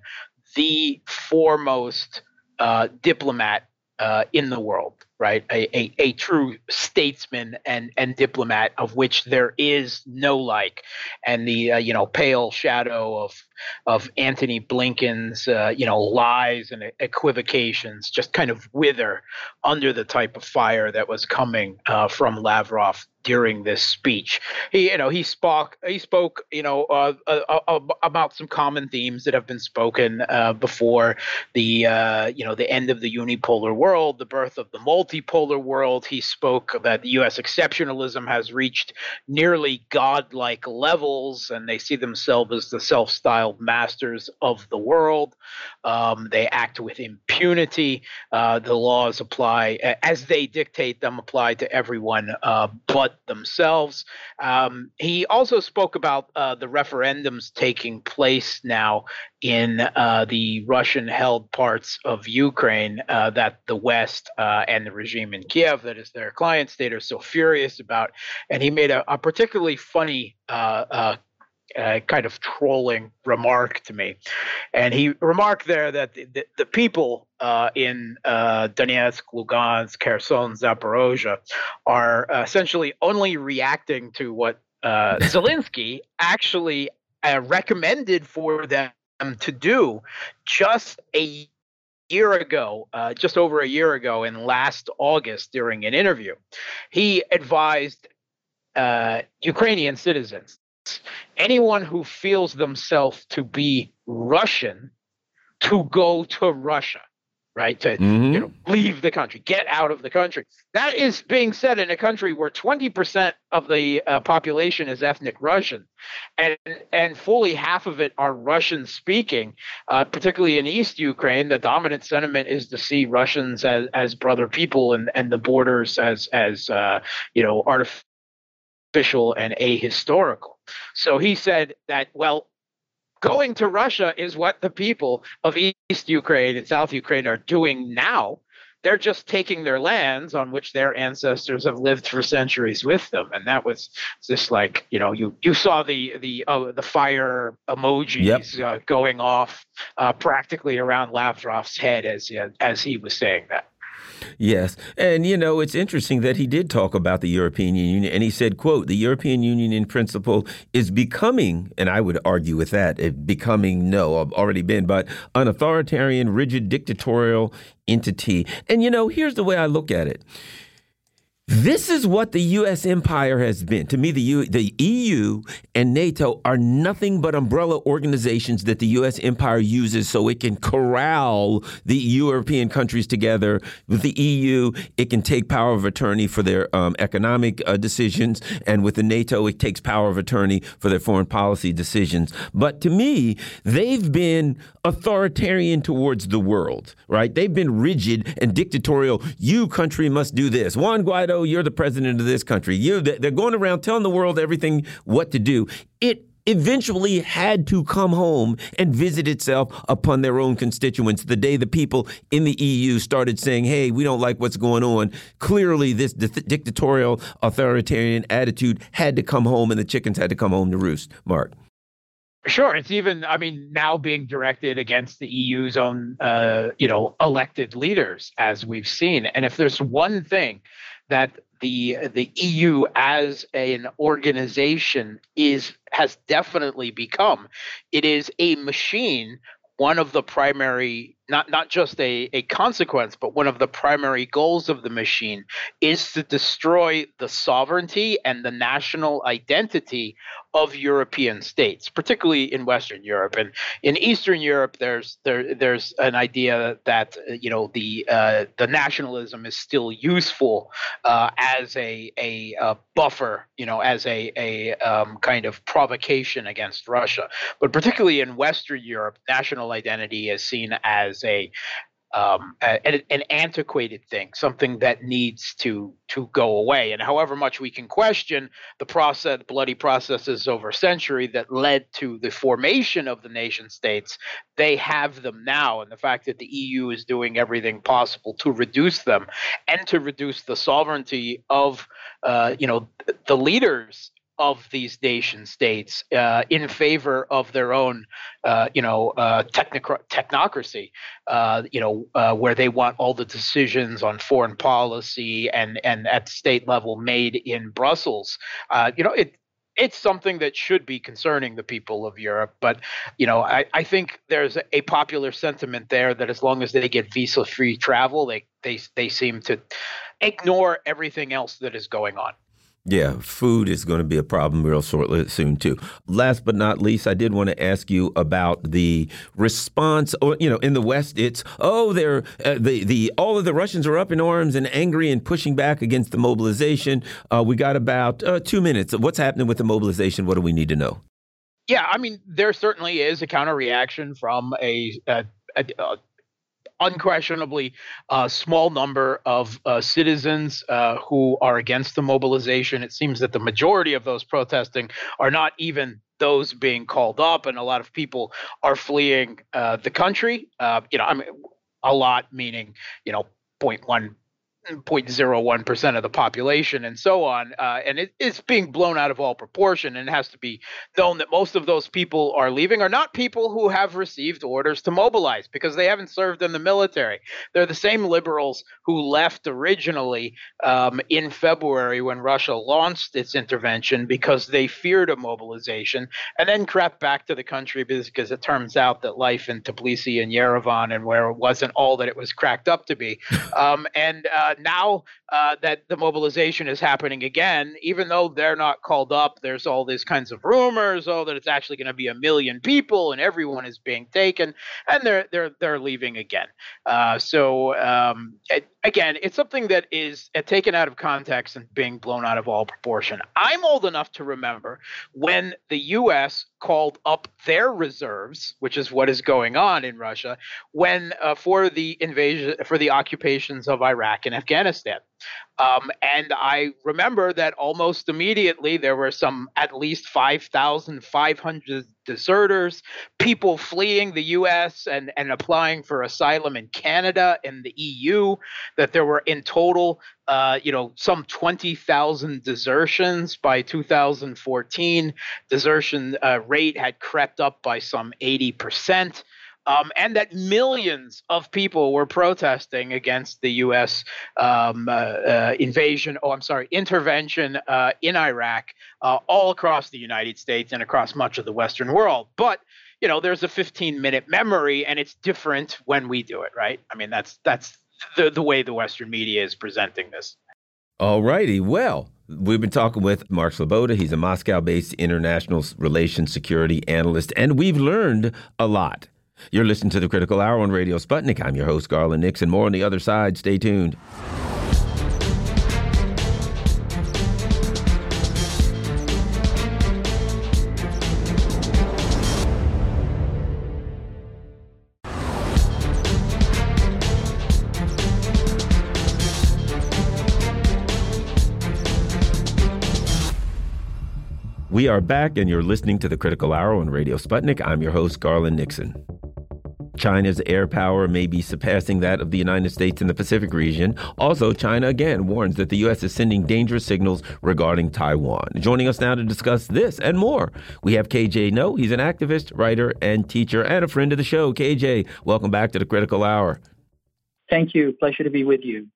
the foremost uh, diplomat uh, in the world, right? A, a, a, true statesman and, and diplomat of which there is no like, and the uh, you know pale shadow of of Antony Blinken's uh, you know lies and equivocations just kind of wither under the type of fire that was coming uh, from Lavrov during this speech. He, you know, he spoke, he spoke, you know, uh, uh, uh, about some common themes that have been spoken uh, before the, uh, you know, the end of the unipolar world, the birth of the multipolar world. He spoke that U.S. exceptionalism has reached nearly godlike levels, and they see themselves as the self-styled masters of the world. Um, they act with impunity. Uh, the laws apply as they dictate them, apply to everyone but themselves. Um, he also spoke about uh, the referendums taking place now in uh, the Russian held parts of Ukraine uh, that the West uh, and the regime in Kiev, that is their client state, are so furious about. And he made a, a particularly funny uh, uh, uh, kind of trolling remark to me. And he remarked there that the, the, the people uh, in uh, Donetsk, Lugansk, Kherson, Zaporozhia are essentially only reacting to what uh, Zelensky actually uh, recommended for them to do just a year ago, uh, just over a year ago, in last August, during an interview, he advised uh, Ukrainian citizens anyone who feels themselves to be Russian to go to Russia, right? To mm-hmm. you know, leave the country, get out of the country. That is being said in a country where 20% of the uh, population is ethnic Russian, and and fully half of it are Russian speaking. Uh, particularly in East Ukraine, the dominant sentiment is to see Russians as, as brother people and, and the borders as as uh, you know artificial and ahistorical. So he said that, well, going to Russia is what the people of East Ukraine and South Ukraine are doing now. They're just taking their lands on which their ancestors have lived for centuries with them, and that was just like you know you you saw the the uh, the fire emojis yep. uh, going off uh, practically around Lavrov's head as as he was saying that. Yes. And, you know, it's interesting that he did talk about the European Union and he said, quote, the European Union in principle is becoming, and I would argue with that, becoming, no, I've already been, but an authoritarian, rigid, dictatorial entity. And, you know, here's the way I look at it. This is what the U.S. empire has been. To me, the, U, the EU and NATO are nothing but umbrella organizations that the U.S. empire uses so it can corral the European countries together. With the EU, it can take power of attorney for their um, economic uh, decisions, and with the NATO, it takes power of attorney for their foreign policy decisions. But to me, they've been authoritarian towards the world, right? They've been rigid and dictatorial. You country must do this. Juan Guaido, you're the president of this country. You, they're going around telling the world everything what to do. It eventually had to come home and visit itself upon their own constituents. The day the people in the EU started saying, hey, we don't like what's going on, clearly this dictatorial authoritarian attitude had to come home and the chickens had to come home to roost. Mark. Sure, it's even. I mean, now being directed against the EU's own, uh, you know, elected leaders, as we've seen. And if there's one thing that the the EU as an organization is has definitely become, it is a machine. One of the primary not not just a, a consequence, but one of the primary goals of the machine is to destroy the sovereignty and the national identity of European states, particularly in Western Europe. And in Eastern Europe, there's there there's an idea that you know the uh, the nationalism is still useful uh, as a, a, a buffer, you know, as a a um, kind of provocation against Russia. But particularly in Western Europe, national identity is seen as a um, an, an, antiquated thing, something that needs to to go away. And however much we can question the process, bloody processes over a century that led to the formation of the nation states, they have them now. And the fact that the EU is doing everything possible to reduce them and to reduce the sovereignty of, uh, you know, the leaders of these nation states uh, in favor of their own, uh, you know, uh, technocracy, uh, you know, uh, where they want all the decisions on foreign policy and and at state level made in Brussels. Uh, you know, it it's something that should be concerning the people of Europe. But you know, I, I think there's a popular sentiment there that as long as they get visa-free travel, they they they seem to ignore everything else that is going on. Yeah, food is going to be a problem real shortly soon too. Last but not least, I did want to ask you about the response. Or you know, in the West, it's oh, they're uh, the the all of the Russians are up in arms and angry and pushing back against the mobilization. Uh, we got about uh, two minutes. What's happening with the mobilization? What do we need to know? Yeah, I mean, there certainly is a counter reaction from a, a, a, unquestionably a small number of uh, citizens uh, who are against the mobilization. It seems that the majority of those protesting are not even those being called up, and a lot of people are fleeing uh, the country. Uh, you know, I mean, a lot meaning you know 0.1 0.01% of the population and so on. Uh, and it, it's being blown out of all proportion. And it has to be known that most of those people are leaving are not people who have received orders to mobilize because they haven't served in the military. They're the same liberals who left originally um, in February when Russia launched its intervention because they feared a mobilization and then crept back to the country because it turns out that life in Tbilisi and Yerevan and where it wasn't all that it was cracked up to be. Um, and uh, now uh, that the mobilization is happening again, even though they're not called up, there's all these kinds of rumors, oh, that it's actually going to be a million people and everyone is being taken, and they're they're they're leaving again. Uh, so um, it, again, it's something that is uh, taken out of context and being blown out of all proportion. I'm old enough to remember when the U.S. called up their reserves, which is what is going on in Russia, when uh, for the invasion, for the occupations of Iraq and Afghanistan. Um, and I remember that almost immediately there were some at least 5,500 deserters, people fleeing the US and, and applying for asylum in Canada and the EU, that there were in total, uh, you know, some 20,000 desertions by 2014. Desertion uh, rate had crept up by some 80% um, and that millions of people were protesting against the U.S. Um, uh, uh, invasion, oh, I'm sorry, intervention uh, in Iraq, uh, all across the United States and across much of the Western world. But you know, there's a 15 minute memory, and it's different when we do it, right? I mean, that's that's the the way the Western media is presenting this. All righty. Well, we've been talking with Mark Sleboda. He's a Moscow based international relations security analyst, and we've learned a lot. You're listening to the Critical Hour on Radio Sputnik. I'm your host, Garland Nixon. more on the other side. Stay tuned. We are back, and you're listening to the Critical Hour on Radio Sputnik. I'm your host, Garland Nixon. China's air power may be surpassing that of the United States in the Pacific region. Also, China again warns that the U.S. is sending dangerous signals regarding Taiwan. Joining us now to discuss this and more, we have KJ Noh. He's an activist, writer, and teacher, and a friend of the show. KJ, welcome back to the Critical Hour. Thank you. Pleasure to be with you.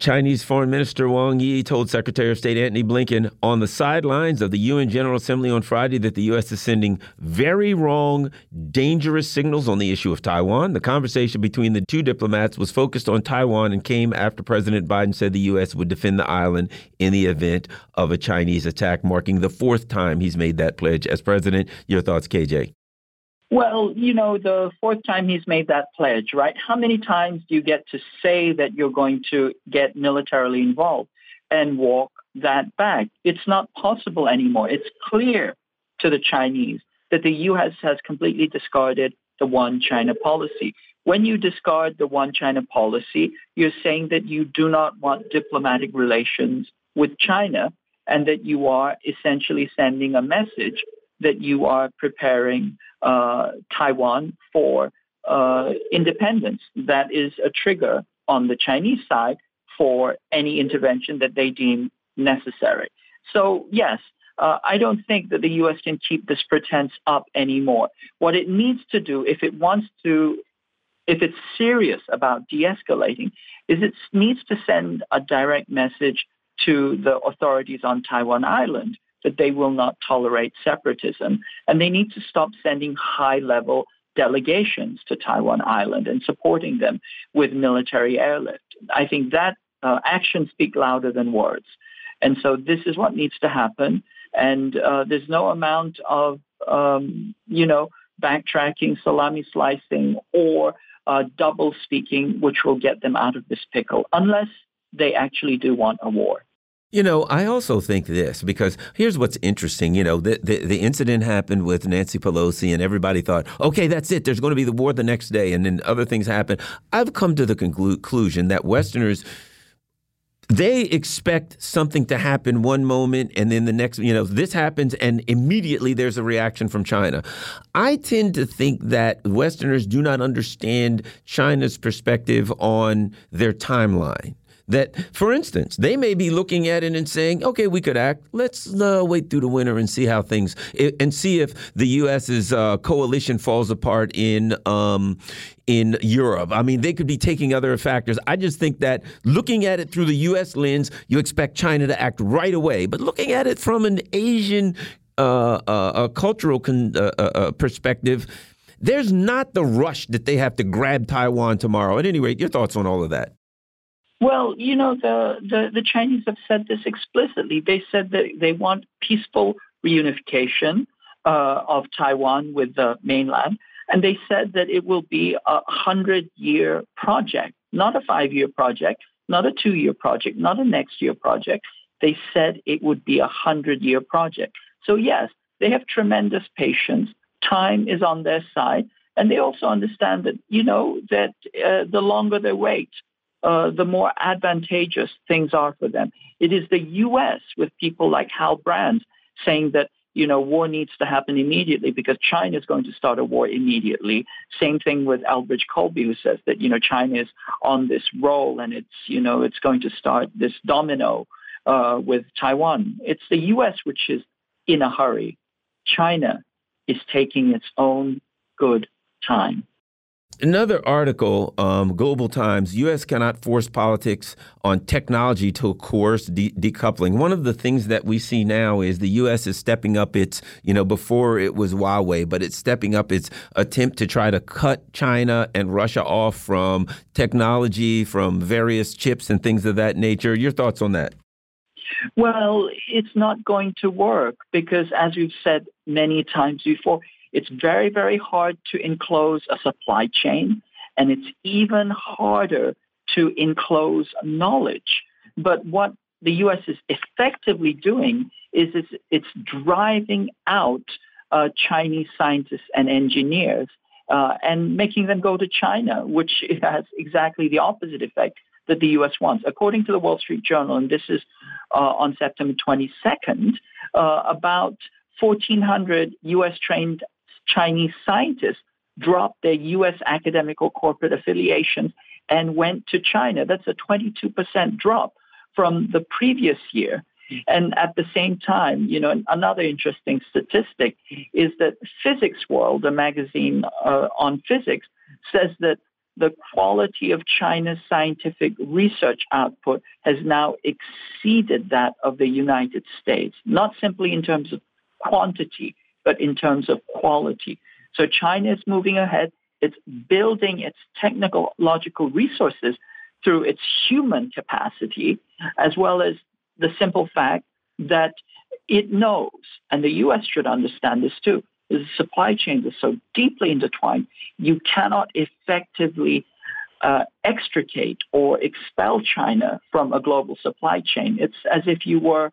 Chinese Foreign Minister Wang Yi told Secretary of State Antony Blinken on the sidelines of the UN General Assembly on Friday that the U.S. is sending very wrong, dangerous signals on the issue of Taiwan. The conversation between the two diplomats was focused on Taiwan and came after President Biden said the U.S. would defend the island in the event of a Chinese attack, marking the fourth time he's made that pledge as president. Your thoughts, KJ? Well, you know, the fourth time he's made that pledge, right? How many times do you get to say that you're going to get militarily involved and walk that back? It's not possible anymore. It's clear to the Chinese that the U.S. has completely discarded the one China policy. When you discard the one China policy, you're saying that you do not want diplomatic relations with China and that you are essentially sending a message that you are preparing uh, Taiwan for uh, independence. That is a trigger on the Chinese side for any intervention that they deem necessary. So, yes, uh, I don't think that the U.S. can keep this pretense up anymore. What it needs to do, if it wants to, if it's serious about de escalating, is it needs to send a direct message to the authorities on Taiwan Island that they will not tolerate separatism. And they need to stop sending high level delegations to Taiwan Island and supporting them with military airlift. I think that uh, actions speak louder than words. And so this is what needs to happen. And uh, there's no amount of, um, you know, backtracking, salami slicing, or uh, double speaking, which will get them out of this pickle, unless they actually do want a war. You know, I also think this because here's what's interesting. You know, the, the, the incident happened with Nancy Pelosi, and everybody thought, okay, that's it. There's going to be the war the next day, and then other things happen. I've come to the conclusion that Westerners they expect something to happen one moment and then the next you know this happens and immediately there's a reaction from china i tend to think that westerners do not understand china's perspective on their timeline that, for instance, they may be looking at it and saying, okay, we could act. Let's uh, wait through the winter and see how things, and see if the U.S.'s uh, coalition falls apart in um, in Europe. I mean, they could be taking other factors. I just think that looking at it through the U.S. lens, you expect China to act right away. But looking at it from an Asian uh, uh cultural uh, uh, perspective, there's not the rush that they have to grab Taiwan tomorrow. At any rate, your thoughts on all of that? Well, you know, the, the, the Chinese have said this explicitly. They said that they want peaceful reunification uh, of Taiwan with the mainland. And they said that it will be a hundred year project, not a five year project, not a two year project, not a next year project. They said it would be a hundred year project. So yes, they have tremendous patience. Time is on their side. And they also understand that, you know, that uh, the longer they wait, uh, the more advantageous things are for them. It is the U.S. with people like Hal Brands saying that you know war needs to happen immediately because China is going to start a war immediately. Same thing with Elbridge Colby, who says that you know China is on this roll and it's you know it's going to start this domino uh, with Taiwan. It's the U.S. which is in a hurry. China is taking its own good time. Another article, um, Global Times, U.S. cannot force politics on technology to coerce de decoupling. One of the things that we see now is the U.S. is stepping up its, you know, before it was Huawei, but it's stepping up its attempt to try to cut China and Russia off from technology, from various chips and things of that nature. Your thoughts on that? Well, it's not going to work because, as we've said many times before, it's very, very hard to enclose a supply chain, and it's even harder to enclose knowledge. But what the U.S. is effectively doing is it's, it's driving out uh, Chinese scientists and engineers uh, and making them go to China, which has exactly the opposite effect that the U.S. wants. According to the Wall Street Journal, and this is uh, on September 22nd, uh, about 1,400 U.S. trained Chinese scientists dropped their U.S. academic or corporate affiliations and went to China. That's a 22% drop from the previous year. And at the same time, you know, another interesting statistic is that Physics World, a magazine uh, on physics, says that the quality of China's scientific research output has now exceeded that of the United States, not simply in terms of quantity, but in terms of quality. So China is moving ahead. It's building its technological resources through its human capacity, as well as the simple fact that it knows, and the U.S. should understand this too, the supply chains are so deeply intertwined, you cannot effectively uh, extricate or expel China from a global supply chain. It's as if you were,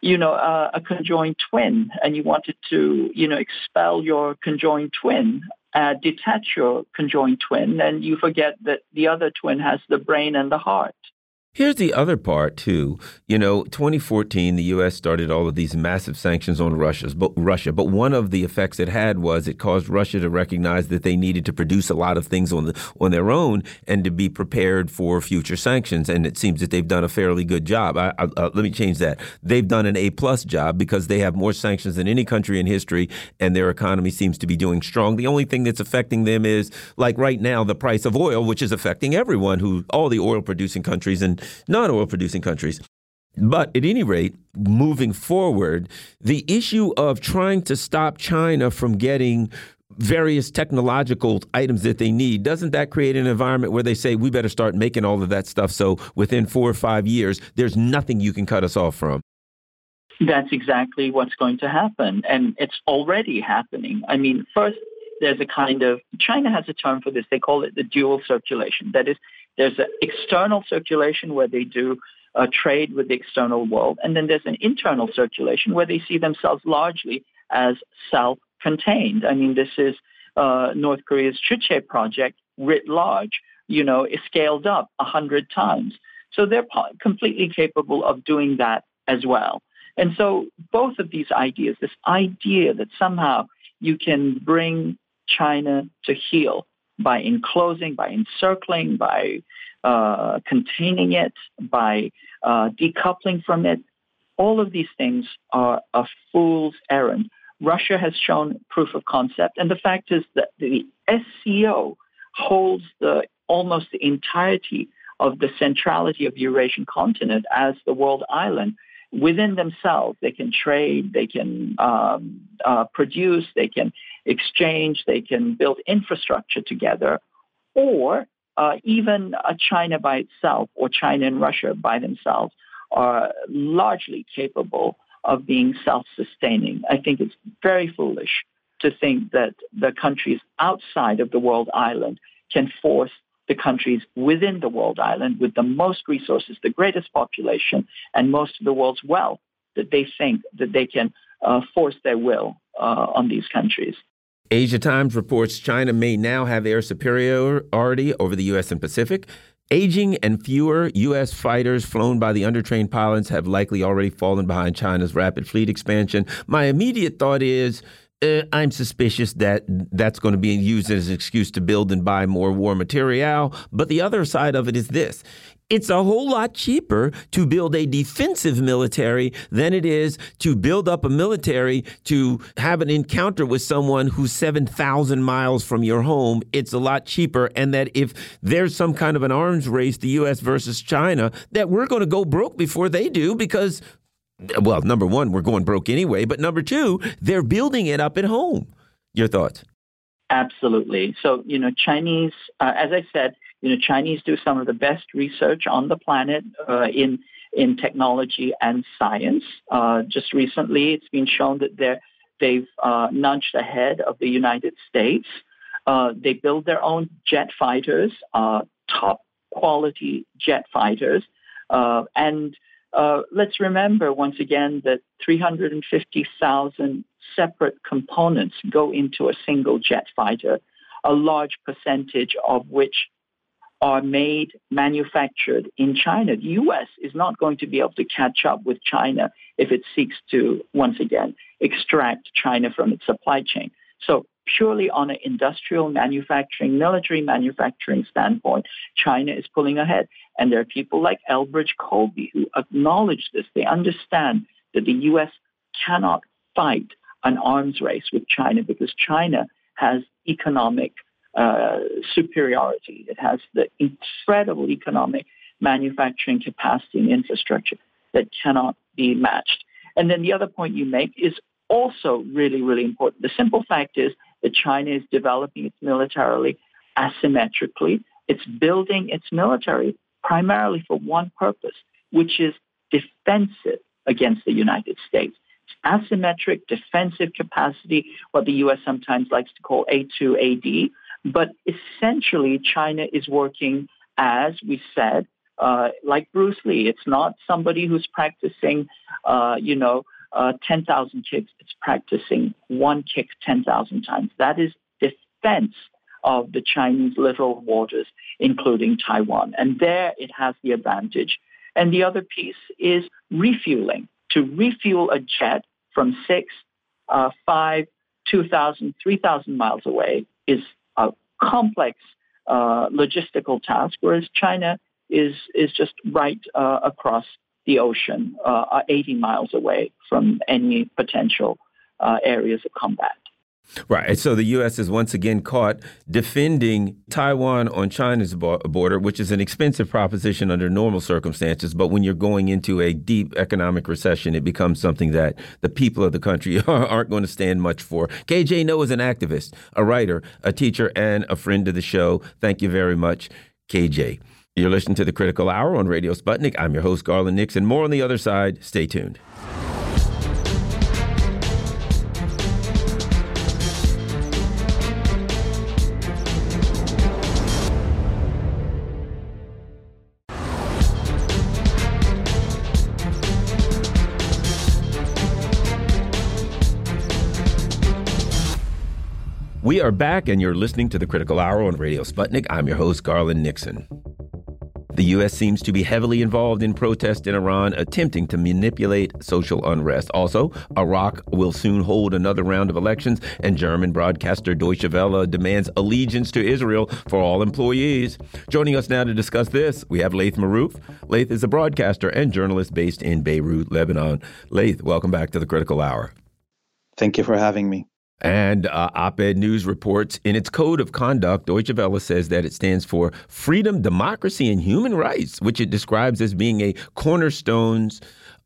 you know, uh, a conjoined twin, and you wanted to, you know, expel your conjoined twin, uh, detach your conjoined twin, and you forget that the other twin has the brain and the heart. Here's the other part too. You know, 2014, the U.S. started all of these massive sanctions on Russia's, but Russia. But one of the effects it had was it caused Russia to recognize that they needed to produce a lot of things on the on their own and to be prepared for future sanctions. And it seems that they've done a fairly good job. I, I, uh, let me change that. They've done an A plus job because they have more sanctions than any country in history, and their economy seems to be doing strong. The only thing that's affecting them is, like right now, the price of oil, which is affecting everyone who all the oil producing countries and non oil producing countries. But at any rate, moving forward, the issue of trying to stop China from getting various technological items that they need, doesn't that create an environment where they say we better start making all of that stuff so within four or five years, there's nothing you can cut us off from? That's exactly what's going to happen. And it's already happening. I mean, first, there's a kind of, China has a term for this. They call it the dual circulation. That is, there's an external circulation where they do uh, trade with the external world, and then there's an internal circulation where they see themselves largely as self-contained. I mean, this is uh, North Korea's Juche project writ large, you know, is scaled up a hundred times. So they're po- completely capable of doing that as well. And so both of these ideas, this idea that somehow you can bring China to heel by enclosing, by encircling, by uh, containing it, by uh, decoupling from it. All of these things are a fool's errand. Russia has shown proof of concept, and the fact is that the SCO holds the almost the entirety of the centrality of the Eurasian continent as the world island within themselves. They can trade, they can um, uh, produce, they can exchange, they can build infrastructure together, or uh, even uh, China by itself or China and Russia by themselves are largely capable of being self-sustaining. I think it's very foolish to think that the countries outside of the world island can force the countries within the world island with the most resources, the greatest population, and most of the world's wealth that they think that they can uh, force their will uh, on these countries. Asia Times reports China may now have air superiority over the U.S. and Pacific. Aging and fewer U.S. fighters flown by the undertrained pilots have likely already fallen behind China's rapid fleet expansion. My immediate thought is uh, I'm suspicious that that's going to be used as an excuse to build and buy more war material. But the other side of it is this it's a whole lot cheaper to build a defensive military than it is to build up a military to have an encounter with someone who's 7,000 miles from your home. It's a lot cheaper. And that if there's some kind of an arms race, the U.S. versus China, that we're going to go broke before they do because well, number one, we're going broke anyway, but number two, they're building it up at home. Your thoughts? Absolutely. So, you know, Chinese, uh, as I said, you know, Chinese do some of the best research on the planet uh, in in technology and science. Uh, just recently, it's been shown that they're, they've uh, nudged ahead of the United States. Uh, they build their own jet fighters, uh, top quality jet fighters, and uh, let's remember once again that 350,000 separate components go into a single jet fighter, a large percentage of which are made, manufactured in China. The U.S. is not going to be able to catch up with China if it seeks to, once again, extract China from its supply chain. So purely on an industrial manufacturing, military manufacturing standpoint, China is pulling ahead. And there are people like Elbridge Colby who acknowledge this. They understand that the U.S. cannot fight an arms race with China because China has economic uh, superiority. It has the incredible economic manufacturing capacity and infrastructure that cannot be matched. And then the other point you make is also really, really important. The simple fact is that China is developing its militarily asymmetrically. It's building its military primarily for one purpose, which is defensive against the United States. It's asymmetric defensive capacity, what the U.S. sometimes likes to call A2AD. But essentially, China is working, as we said, uh, like Bruce Lee. It's not somebody who's practicing, uh, you know, uh, 10,000 kicks. It's practicing one kick 10,000 times. That is defense of the Chinese littoral waters, including Taiwan. And there it has the advantage. And the other piece is refueling. To refuel a jet from six, uh, five, 2,000, 3,000 miles away is a complex uh, logistical task, whereas China is is just right uh, across the ocean, uh, 80 miles away from any potential uh, areas of combat. Right. So the U.S. is once again caught defending Taiwan on China's border, which is an expensive proposition under normal circumstances. But when you're going into a deep economic recession, it becomes something that the people of the country aren't going to stand much for. KJ Noh is an activist, a writer, a teacher, and a friend of the show. Thank you very much, KJ. You're listening to the Critical Hour on Radio Sputnik. I'm your host, Garland Nixon. More on the other side. Stay tuned. We are back, and you're listening to the Critical Hour on Radio Sputnik. I'm your host, Garland Nixon. The U.S. seems to be heavily involved in protests in Iran, attempting to manipulate social unrest. Also, Iraq will soon hold another round of elections, and German broadcaster Deutsche Welle demands allegiance to Israel for all employees. Joining us now to discuss this, we have Laith Marouf. Laith is a broadcaster and journalist based in Beirut, Lebanon. Laith, welcome back to the Critical Hour. Thank you for having me. And uh, Op Ed News reports in its code of conduct, Deutsche Welle says that it stands for freedom, democracy, and human rights, which it describes as being a cornerstones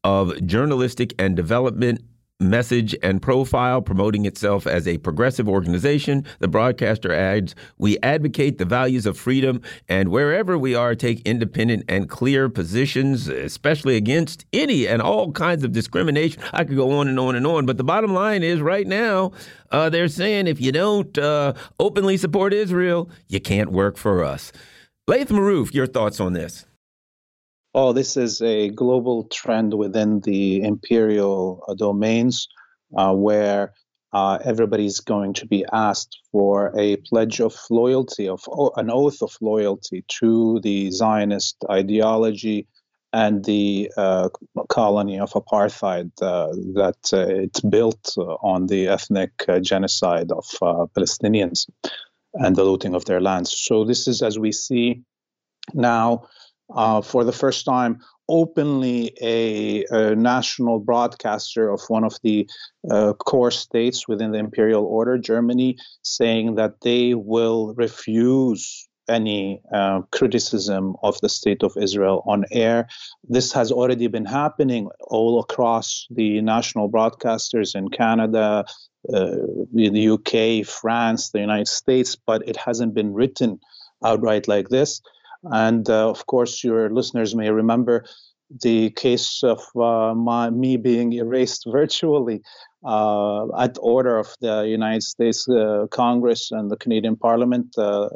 of journalistic and development message and profile, promoting itself as a progressive organization. The broadcaster adds, We advocate the values of freedom and wherever we are, take independent and clear positions, especially against any and all kinds of discrimination. I could go on and on and on, but the bottom line is right now, uh, they're saying if you don't uh, openly support Israel, you can't work for us. Laith Marouf, your thoughts on this? Oh, this is a global trend within the imperial uh, domains uh, where uh, everybody's going to be asked for a pledge of loyalty, of an oath of loyalty to the Zionist ideology and the uh, colony of apartheid uh, that uh, it's built on the ethnic genocide of Palestinians and the looting of their lands. So this is, as we see now, uh, for the first time openly a, a, national broadcaster of one of the uh, core states within the imperial order, Germany, saying that they will refuse any uh, criticism of the state of Israel on air. This has already been happening all across the national broadcasters in Canada, uh, the UK, France, the United States, but it hasn't been written outright like this. And uh, of course, your listeners may remember the case of uh, my, me being erased virtually uh, at order of the United States uh, Congress and the Canadian Parliament uh,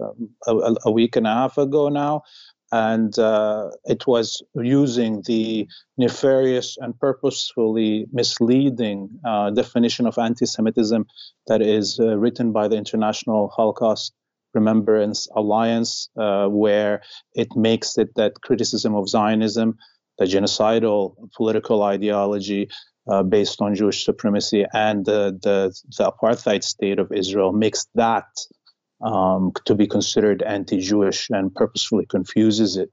a, a, week and a half ago now. And uh, it was using the nefarious and purposefully misleading definition of anti Semitism that is written by the International Holocaust Remembrance Alliance, uh, where it makes it that criticism of Zionism, the genocidal political ideology uh, based on Jewish supremacy, and the, the, the apartheid state of Israel, makes that um, to be considered anti-Jewish and purposefully confuses it.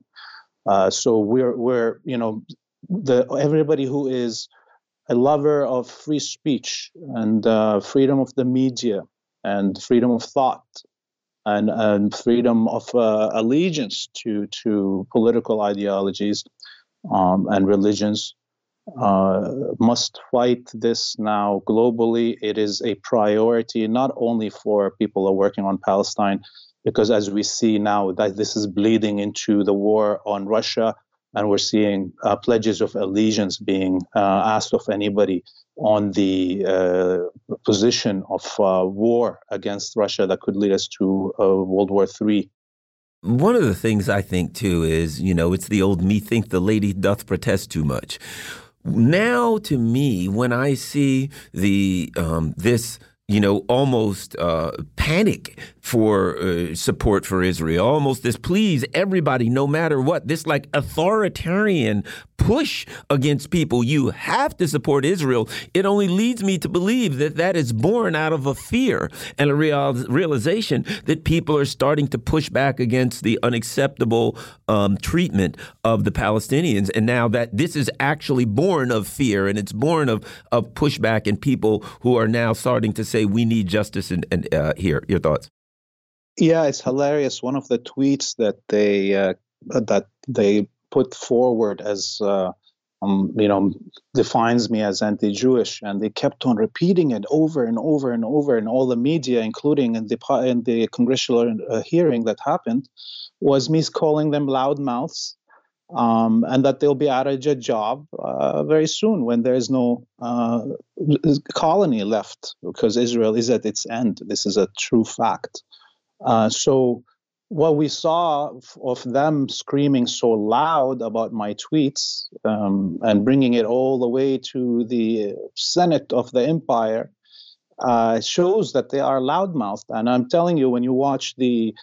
Uh, so we're we're you know the everybody who is a lover of free speech and uh, freedom of the media and freedom of thought and, and freedom of uh, allegiance to to political ideologies um, and religions uh, must fight this now globally. It is a priority not only for people who are working on Palestine, because as we see now that this is bleeding into the war on Russia, and we're seeing uh, pledges of allegiance being uh, asked of anybody on the uh, position of uh, war against Russia that could lead us to World War III. One of the things I think too is, you know, it's the old me think the lady doth protest too much now to me when i see the um, this you know, almost uh, panic for uh, support for Israel, almost this please everybody, no matter what, this like authoritarian push against people. You have to support Israel. It only leads me to believe that that is born out of a fear and a real, realization that people are starting to push back against the unacceptable um, treatment of the Palestinians. And now that this is actually born of fear and it's born of, of pushback and people who are now starting to say we need justice and, and uh, here your thoughts yeah it's hilarious one of the tweets that they uh, that they put forward as uh, um, you know defines me as anti-Jewish, and they kept on repeating it over and over and over in all the media, including in the in the congressional uh, hearing that happened, was me calling them loudmouths. Um, and that they'll be out of a job uh, very soon when there is no uh, colony left because Israel is at its end. This is a true fact. Uh, so what we saw of them screaming so loud about my tweets um, and bringing it all the way to the Senate of the empire uh, shows that they are loudmouthed. And I'm telling you, when you watch the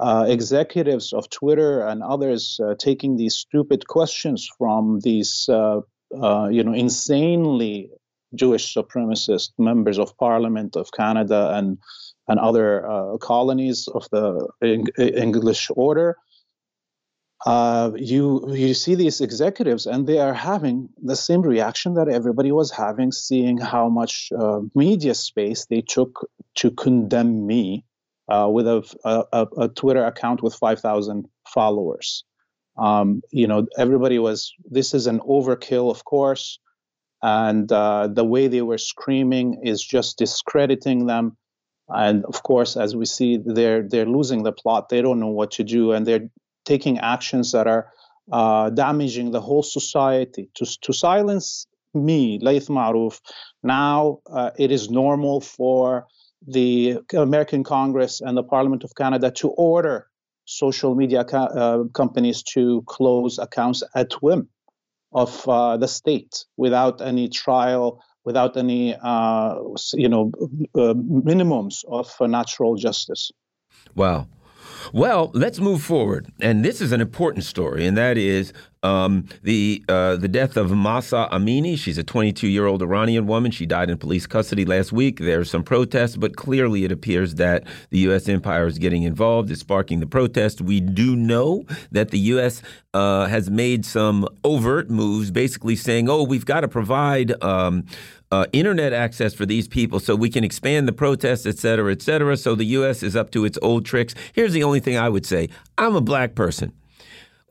uh, executives of Twitter and others uh, taking these stupid questions from these, uh, uh, you know, insanely Jewish supremacist members of Parliament of Canada and and other uh, colonies of the English order. Uh, you you see these executives, and they are having the same reaction that everybody was having, seeing how much media space they took to condemn me uh, with a, a, a, Twitter account with five thousand followers. Um, you know, everybody was. This is an overkill, of course, and uh, the way they were screaming is just discrediting them and of course, as we see, they're they're losing the plot. They don't know what to do, and they're taking actions that are uh, damaging the whole society. To to silence me, Laith Marouf, now uh, it is normal for the American Congress and the Parliament of Canada to order social media co- uh, companies to close accounts at whim of uh, the state without any trial without any, uh, you know, uh, minimums of natural justice. Wow. Well, let's move forward, and this is an important story, and that is um, the uh, the death of Mahsa Amini. She's a 22 year old Iranian woman. She died in police custody last week. There's some protests, but clearly it appears that the U.S. empire is getting involved, is sparking the protest. We do know that the U.S. Uh, has made some overt moves, basically saying, "Oh, we've got to provide." Um, uh, internet access for these people so we can expand the protests, et cetera, et cetera. So the U.S. is up to its old tricks. Here's the only thing I would say I'm a black person.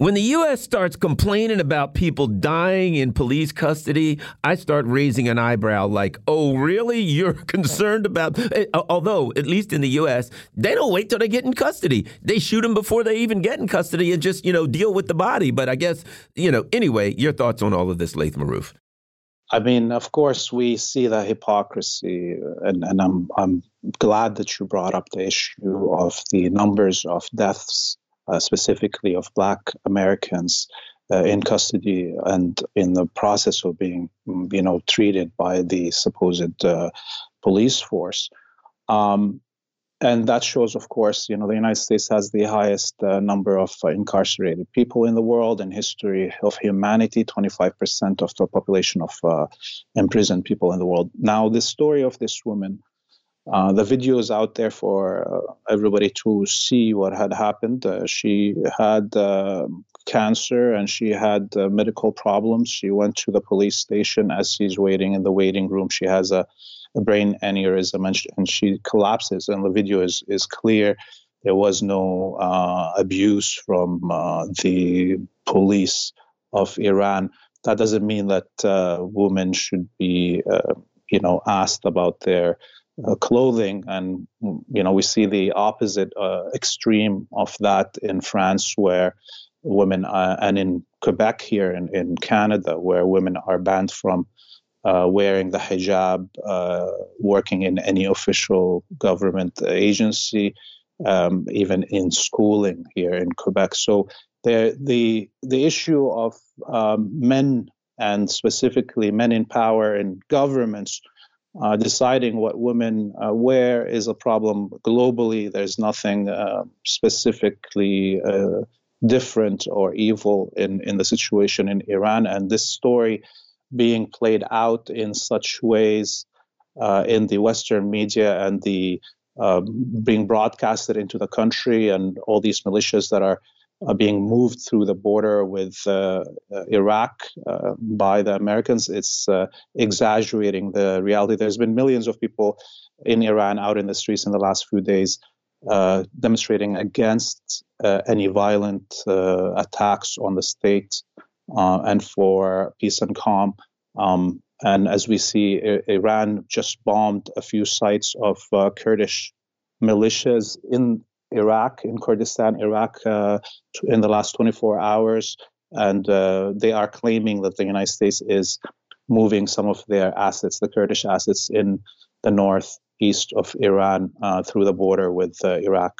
When the U.S. starts complaining about people dying in police custody, I start raising an eyebrow like, oh, really? You're concerned about. Eh, although, at least in the U.S., they don't wait till they get in custody. They shoot them before they even get in custody and just, you know, deal with the body. But I guess, you know, anyway, your thoughts on all of this, Marouf? I mean, of course, we see the hypocrisy, and, and I'm, I'm glad that you brought up the issue of the numbers of deaths, uh, specifically of Black Americans uh, in custody and in the process of being, you know, treated by the supposed uh, police force. Um, and that shows, of course, you know, the United States has the highest uh, number of incarcerated people in the world in history of humanity, 25% of the population of uh, imprisoned people in the world. Now, the story of this woman, uh, the video is out there for uh, everybody to see what had happened. Uh, she had cancer and she had medical problems. She went to the police station as she's waiting in the waiting room. She has a a brain aneurysm and she, and she collapses. And the video is, is clear. There was no uh, abuse from uh, the police of Iran. That doesn't mean that uh, women should be, uh, you know, asked about their uh, clothing. And you know, we see the opposite uh, extreme of that in France, where women, and in Quebec here in, in Canada, where women are banned from uh, wearing the hijab, uh, working in any official government agency, um, even in schooling here in Quebec. So the the the issue of um, men and specifically men in power in governments uh, deciding what women uh, wear is a problem globally. There's nothing uh, specifically uh, different or evil in, in the situation in Iran. And this story being played out in such ways uh, in the Western media and the uh, being broadcasted into the country and all these militias that are uh, being moved through the border with uh, uh, Iraq uh, by the Americans, it's exaggerating the reality. There's been millions of people in Iran out in the streets in the last few days demonstrating against any violent attacks on the state uh, and for peace and calm. Um, and as we see, I- Iran just bombed a few sites of uh, Kurdish militias in Iraq, in Kurdistan, Iraq, uh, in the last 24 hours. And uh, they are claiming that the United States is moving some of their assets, the Kurdish assets, in the northeast of Iran uh, through the border with uh, Iraq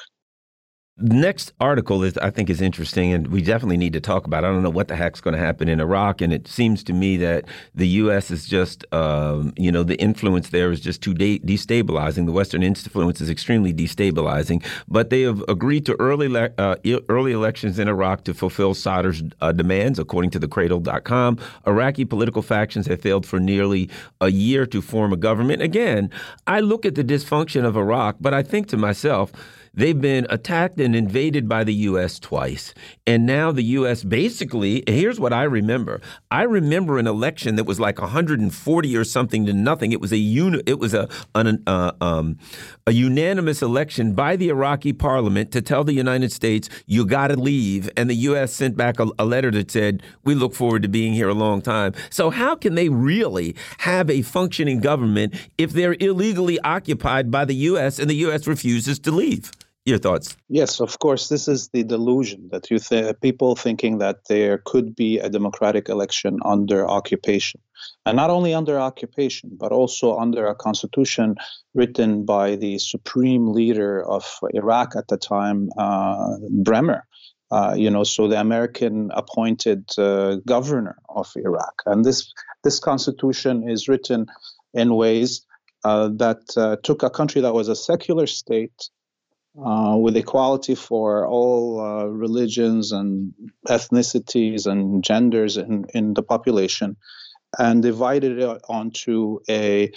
next article is I think is interesting, and we definitely need to talk about. It. I don't know what the heck's going to happen in Iraq, and it seems to me that the U.S. is just, um, you know, the influence there is just too de destabilizing. The Western influence is extremely destabilizing. But they have agreed to early uh, early elections in Iraq to fulfill Sadr's uh, demands, according to the Cradle.com. Iraqi political factions have failed for nearly a year to form a government. Again, I look at the dysfunction of Iraq, but I think to myself They've been attacked and invaded by the U.S. twice. And now the U.S. basically, here's what I remember. I remember an election that was like 140 or something to nothing. It was a uni, it was a an, uh, um, a unanimous election by the Iraqi parliament to tell the United States you got to leave, and the U.S. sent back a, a letter that said we look forward to being here a long time. So how can they really have a functioning government if they're illegally occupied by the U.S. and the U.S. refuses to leave? Your thoughts? Yes of course. This is the delusion that you th- people thinking that there could be a democratic election under occupation. And not only under occupation but also under a constitution written by the supreme leader of iraq at the time uh, bremer uh, you know, so the American appointed uh, governor of Iraq, and this this constitution is written in ways uh, that uh, took a country that was a secular state uh, with equality for all uh, religions and ethnicities and genders in, in the population, and divided it onto a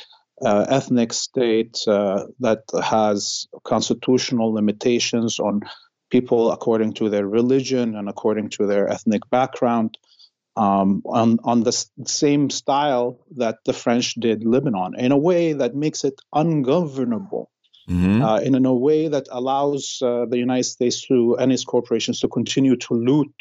uh, ethnic state uh, that has constitutional limitations on people according to their religion and according to their ethnic background. Um, on, on the same style that the French did Lebanon, in a way that makes it ungovernable mm-hmm. uh, in, a way that allows uh, the United States to and its corporations to continue to loot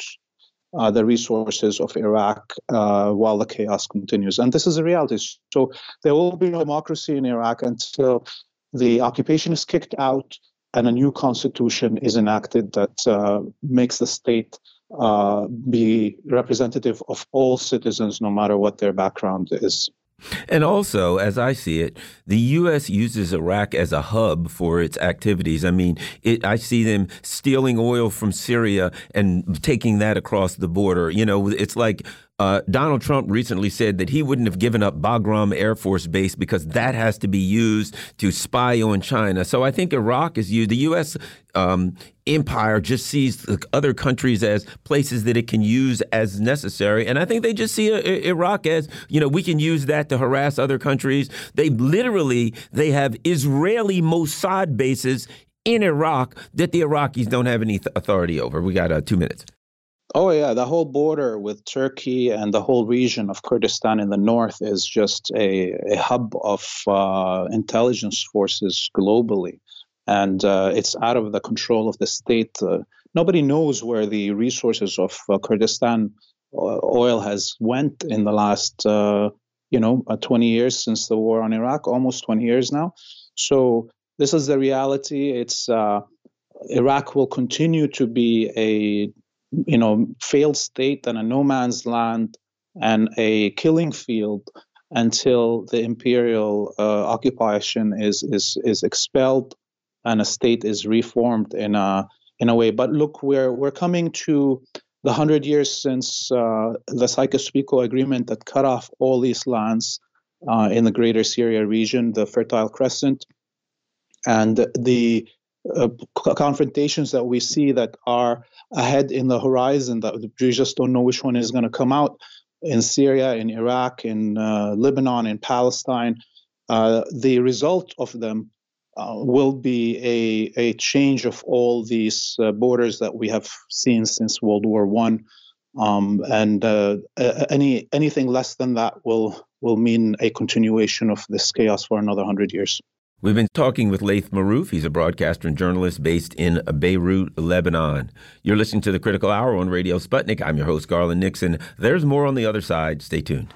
uh, the resources of Iraq uh, while the chaos continues. And this is a reality. So there will be no democracy in Iraq until the occupation is kicked out and a new constitution is enacted that uh, makes the state uh, be representative of all citizens, no matter what their background is. And also, as I see it, the U.S. uses Iraq as a hub for its activities. I mean, it, I see them stealing oil from Syria and taking that across the border. You know, it's like uh, Donald Trump recently said that he wouldn't have given up Bagram Air Force Base because that has to be used to spy on China. So I think Iraq is used. The U.S. Um, empire just sees other countries as places that it can use as necessary, and I think they just see uh, Iraq as you know we can use that to harass other countries. They literally they have Israeli Mossad bases in Iraq that the Iraqis don't have any authority over. We got uh, two minutes. Oh, yeah. The whole border with Turkey and the whole region of Kurdistan in the north is just a, a hub of uh, intelligence forces globally. And uh, it's out of the control of the state. Uh, nobody knows where the resources of uh, Kurdistan uh, oil has went in the last, uh, you know, 20 years since the war on Iraq, almost 20 years now. So this is the reality. It's Iraq will continue to be a you know, failed state and a no man's land and a killing field until the imperial uh, occupation is, is is expelled and a state is reformed in a in a way. But look, we're we're coming to the hundred years since uh, the Sykes-Picot Agreement that cut off all these lands uh, in the Greater Syria region, the Fertile Crescent, and the uh, confrontations that we see that are ahead in the horizon that we just don't know which one is going to come out in Syria, in Iraq, in uh, Lebanon, in Palestine. Uh, the result of them uh, will be a, a change of all these uh, borders that we have seen since World War One, um, and uh, any anything less than that will will mean a continuation of this chaos for another hundred years. We've been talking with Laith Marouf. He's a broadcaster and journalist based in Beirut, Lebanon. You're listening to the Critical Hour on Radio Sputnik. I'm your host, Garland Nixon. There's more on the other side. Stay tuned.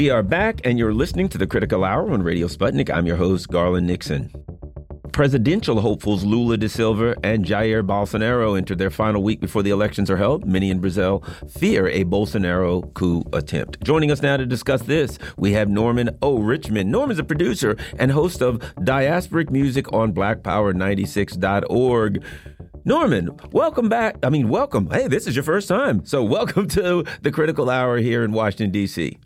We are back, and you're listening to the Critical Hour on Radio Sputnik. I'm your host, Garland Nixon. Presidential hopefuls Lula da Silva and Jair Bolsonaro enter their final week before the elections are held. Many in Brazil fear a Bolsonaro coup attempt. Joining us now to discuss this, we have Norman O. Richmond. Norman's a producer and host of Diasporic Music on BlackPower96.org. Norman, welcome back. I mean, welcome. Hey, this is your first time. So, welcome to the Critical Hour here in Washington, D.C.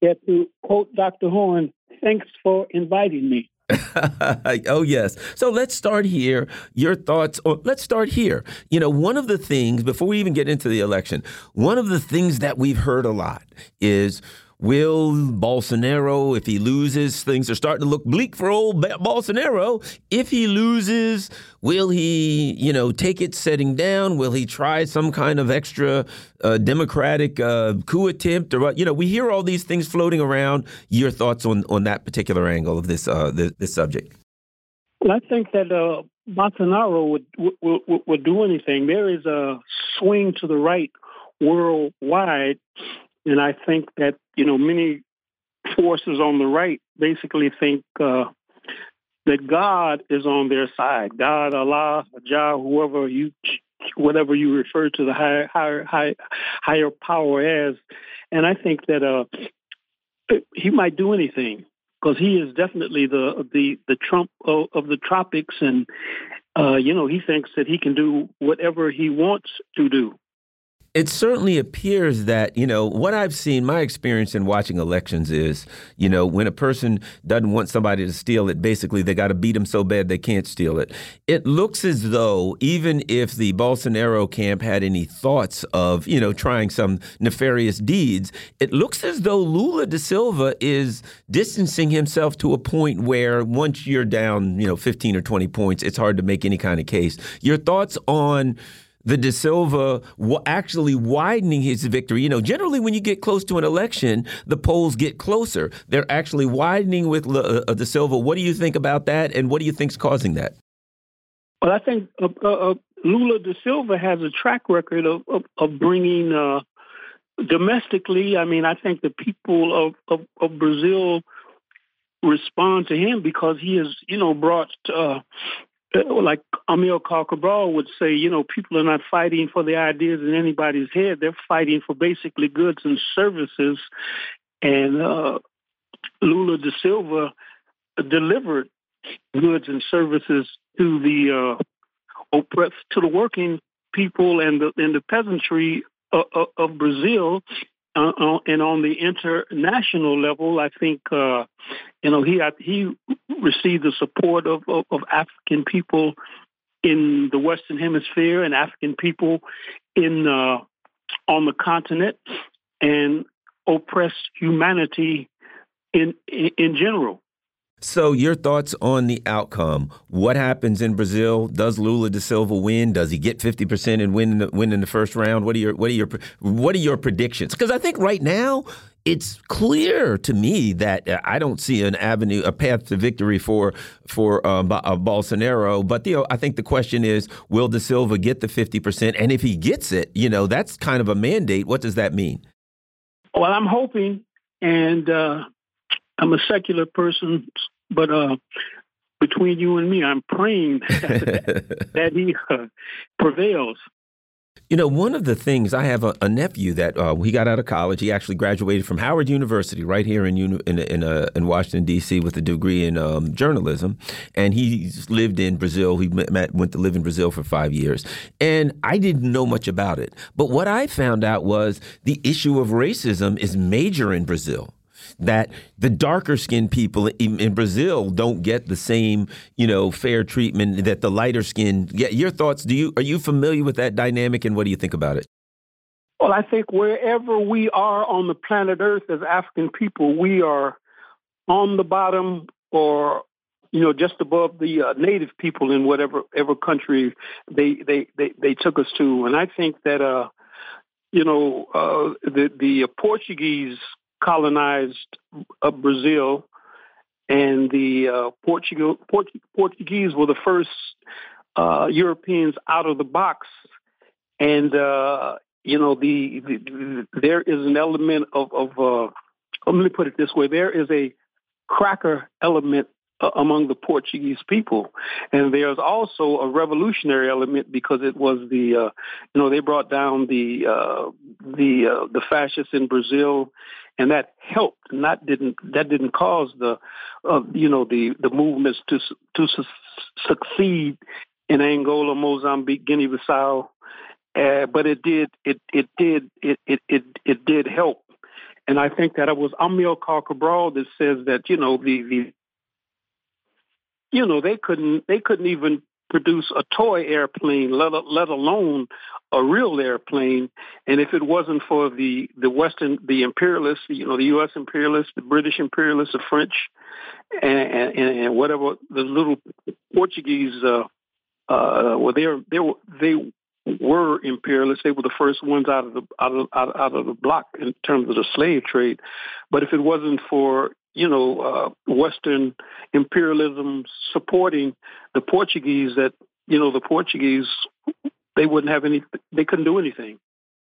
Yeah, to quote Dr. Horne, thanks for inviting me. oh yes. So let's start here. Your thoughts. Or let's start here. You know, one of the things before we even get into the election, one of the things that we've heard a lot is Will Bolsonaro, if he loses, things are starting to look bleak for old Bolsonaro. If he loses, will he, you know, take it setting down? Will he try some kind of extra uh, democratic uh, coup attempt or? You know, we hear all these things floating around. Your thoughts on on that particular angle of this uh, this, this subject? Well, I think that uh, Bolsonaro would, would, would would do anything. There is a swing to the right worldwide and I think that, you know, many forces on the right basically think uh, that God is on their side. God, Allah, Jah, whoever you, whatever you refer to the higher, higher, higher, higher power as. And I think that uh, he might do anything because he is definitely the the the Trump of, of the tropics, and uh, you know he thinks that he can do whatever he wants to do it certainly appears that you know what I've seen. My experience in watching elections is, you know, when a person doesn't want somebody to steal it, basically they got to beat them so bad they can't steal it. It looks as though even if the Bolsonaro camp had any thoughts of, you know, trying some nefarious deeds, it looks as though Lula da Silva is distancing himself to a point where once you're down, you know, 15 or 20 points, it's hard to make any kind of case. Your thoughts on the Da Silva actually widening his victory. You know, generally when you get close to an election, the polls get closer. They're actually widening with uh, uh, Da Silva. What do you think about that, and what do you think is causing that? Well, I think uh, uh, uh Lula da Silva has a track record of, of, of bringing uh, domestically. I mean, I think the people of, of, of, Brazil respond to him because he has, you know, brought uh, like Amilcar Cabral would say, you know, people are not fighting for the ideas in anybody's head. They're fighting for basically goods and services. And uh, Lula da Silva delivered goods and services to the uh, oppressed, to the working people and the and the peasantry of, of Brazil. Uh, uh, and on the international level, I think uh, you know he he received the support of, of, of African people in the Western Hemisphere and African people in uh, on the continent and oppressed humanity in in, in general. So, your thoughts on the outcome? What happens in Brazil? Does Lula da Silva win? Does he get fifty percent and win the, win in the first round? What are your what are your what are your predictions? Because I think right now it's clear to me that uh, I don't see an avenue, a path to victory for for um, uh, Bolsonaro. But you know, I think the question is, will Da Silva get the fifty percent? And if he gets it, you know, that's kind of a mandate. What does that mean? Well, I'm hoping, and uh, I'm a secular person, but uh, between you and me, I'm praying that, that he uh, prevails. You know, one of the things I have a, a nephew that uh, he got out of college. He actually graduated from Howard University, right here in in in, uh, in Washington D.C. with a degree in um, journalism, and he's lived in Brazil. He met, went to live in Brazil for five years, and I didn't know much about it. But what I found out was the issue of racism is major in Brazil that the darker skinned people in, in, Brazil don't get the same, you know, fair treatment that the lighter skinned get. Your thoughts? Do you are you familiar with that dynamic, and what do you think about it? Well, I think wherever we are on the planet Earth as African people, we are on the bottom or you know just above the uh, native people in whatever ever country they, they they they took us to, and I think that uh you know uh, the the Portuguese colonized uh, Brazil, and the uh, Portugal, Port- Portuguese were the first uh, Europeans out of the box. And uh, you know, the, the, there is an element of, of uh, let me put it this way: there is a cracker element among the Portuguese people, and there's also a revolutionary element because it was the uh, you know they brought down the uh, the uh, the fascists in Brazil, and that helped. Not didn't that didn't cause the uh, you know the the movements to to su- succeed in Angola, Mozambique, Guinea-Bissau, uh, but it did it it did it it it, it did help. And I think that it was Amilcar Cabral that says that you know the the you know they couldn't they couldn't even produce a toy airplane, let let alone a real airplane. And if it wasn't for the the Western the imperialists, you know, the U.S. imperialists, the British imperialists, the French, and, and, and whatever the little Portuguese, uh, uh, well, they they were they were imperialists. They were the first ones out of the out of out of the block in terms of the slave trade. But if it wasn't for you know, uh, Western imperialism supporting the Portuguese that, you know, the Portuguese, they wouldn't have any, they couldn't do anything.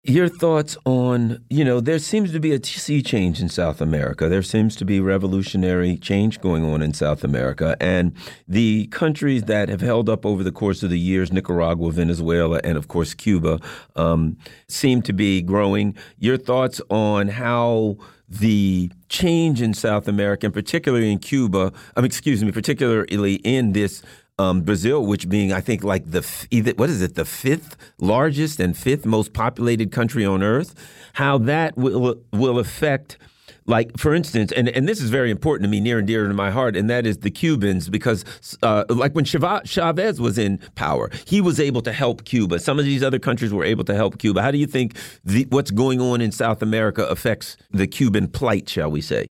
Your thoughts on, you know, there seems to be a sea change in South America. There seems to be revolutionary change going on in South America. And the countries that have held up over the course of the years, Nicaragua, Venezuela, and of course Cuba, um, seem to be growing. Your thoughts on how the change in South America, and particularly in Cuba, um, excuse me, particularly in this um, Brazil, which being I think like the either what is it the fifth largest and fifth most populated country on earth, how that will will affect like, for instance, and, and this is very important to me, near and dear to my heart, and that is the Cubans, because uh, like when Chavez was in power, he was able to help Cuba. Some of these other countries were able to help Cuba. How do you think the, what's going on in South America affects the Cuban plight, shall we say?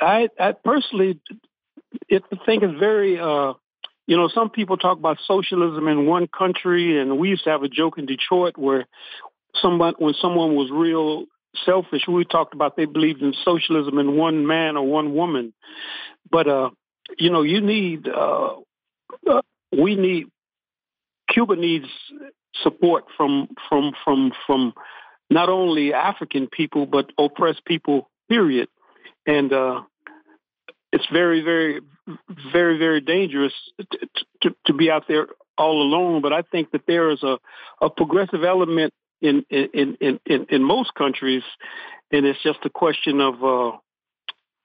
I, I personally it, think it's very, uh, you know, some people talk about socialism in one country, and we used to have a joke in Detroit where someone, when someone was real selfish. We talked about they believed in socialism in one man or one woman, but uh, you know, you need uh, uh, we need Cuba needs support from from from from not only African people but oppressed people. Period, and uh, it's very very very, very dangerous to, to, to be out there all alone. But I think that there is a, a progressive element in, in, in, in, in most countries, and it's just a question of uh,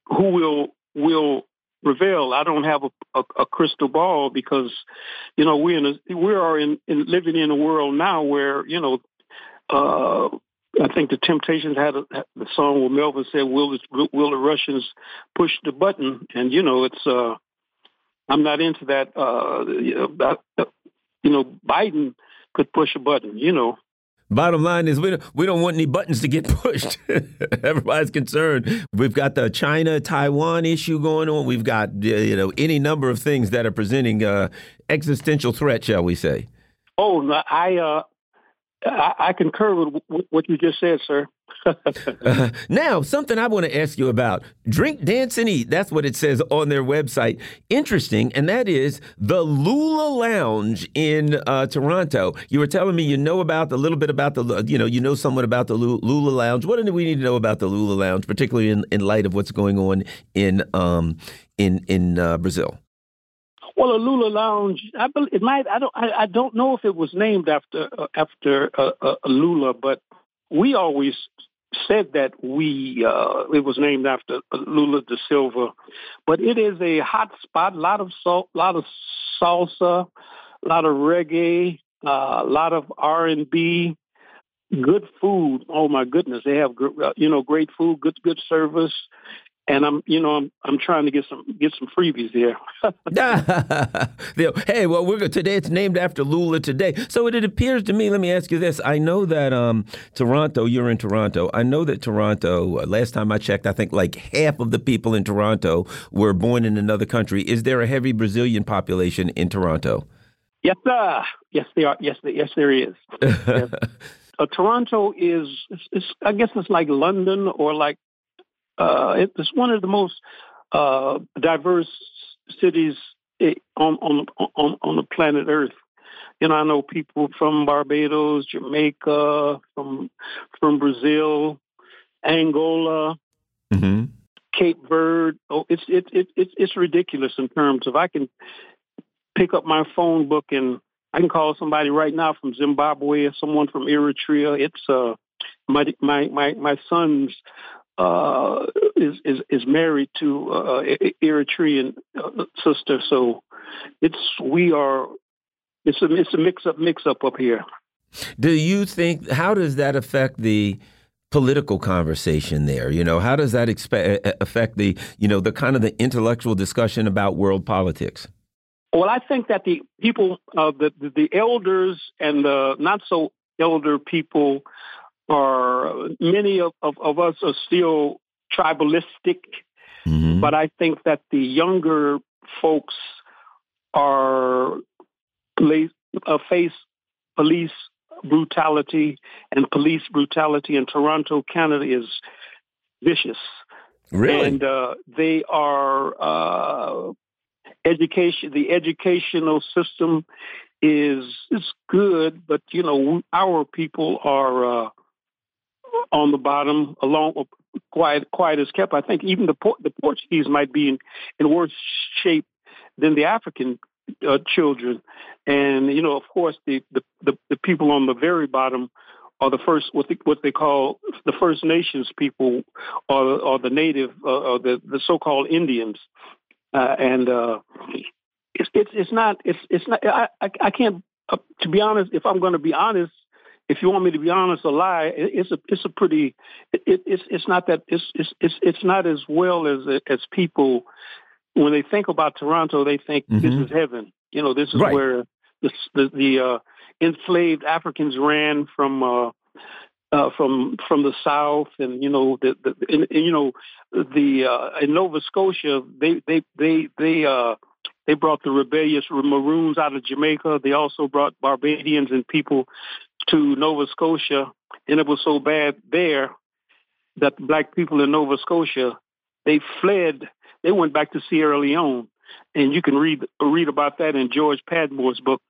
who will will prevail. I don't have a, a, a, crystal ball because, you know, we in a, we are in, in living in a world now where you know uh, I think the Temptations had a, the song where Melvin said, "Will the, will the Russians push the button?" And you know, it's uh, I'm not into that. Uh, you know, you know, Biden could push a button. You know. Bottom line is we don't, we don't want any buttons to get pushed. Everybody's concerned. We've got the China Taiwan issue going on. We've got you know any number of things that are presenting uh, existential threat, shall we say? Oh, I uh, I, I concur with what you just said, sir. uh, now, something I want to ask you about drink, dance, and eat. That's what it says on their website. Interesting, and that is the Lula Lounge in uh, Toronto. You were telling me you know about a little bit about the, you know, you know somewhat about the Lula Lounge. What do we need to know about the Lula Lounge, particularly in, in light of what's going on in um, in in uh, Brazil? Well, a Lula Lounge, I believe it might. I don't. I, I don't know if it was named after uh, after uh, uh, Lula, but we always said that we uh, it was named after Lula da Silva. But it is a hot spot. A lot of salt, lot of salsa, a lot of reggae, uh, a lot of R and B. Good food. Oh my goodness, they have uh, you know great food, good good service, and I'm, you know, I'm, I'm trying to get some get some freebies here. hey, well, we're today. It's named after Lula today. So it, it, appears to me. Let me ask you this: I know that um, Toronto. You're in Toronto. I know that Toronto. Uh, last time I checked, I think like half of the people in Toronto were born in another country. Is there a heavy Brazilian population in Toronto? Yes, sir. Yes, there are. Yes, yes, there is. yes. Uh, Toronto is, is, I guess it's like London or like uh, it's one of the most uh, diverse cities on, on on on the planet Earth. You know, I know people from Barbados, Jamaica, from from Brazil, Angola, mm-hmm. Cape Verde. Oh, it's it, it, it's it's ridiculous in terms of I can pick up my phone book and I can call somebody right now from Zimbabwe, or someone from Eritrea. It's uh my my my my son's uh, is, is is married to uh, Eritrean uh, sister, so it's we are it's a it's a mix up mix up up here. Do you think how does that affect the political conversation there? You know, how does that affect the you know the kind of the intellectual discussion about world politics? Well, I think that the people, uh, the the elders and the not so elder people are many of, of, of us are still tribalistic, mm-hmm. but I think that the younger folks are uh, face police brutality, and police brutality in Toronto, Canada, is vicious. Really, and uh, they are uh, education. The educational system is is good, but you know our people are uh, on the bottom, along quiet quiet as kept. I think even the the Portuguese might be in, in worse shape than the African uh, children, and you know, of course, the, the the the people on the very bottom are the first what they, what they call the First Nations people, or or the native, uh, or the the so-called Indians, uh, and uh, it's it's it's not it's it's not I I, I can't uh, to be honest. If I'm going to be honest, if you want me to be honest or lie, it's a it's a pretty it, it's it's not that it's it's it's it's not as well as as people when they think about Toronto, they think mm-hmm. this is heaven. You know, this is right. where the the, the uh, enslaved Africans ran from. Uh, uh, from from the south, and you know the, the and, and, you know the uh, in Nova Scotia, they they they they uh, they brought the rebellious Maroons out of Jamaica. They also brought Barbadians and people to Nova Scotia, and it was so bad there that black people in Nova Scotia they fled. They went back to Sierra Leone, and you can read read about that in George Padmore's book,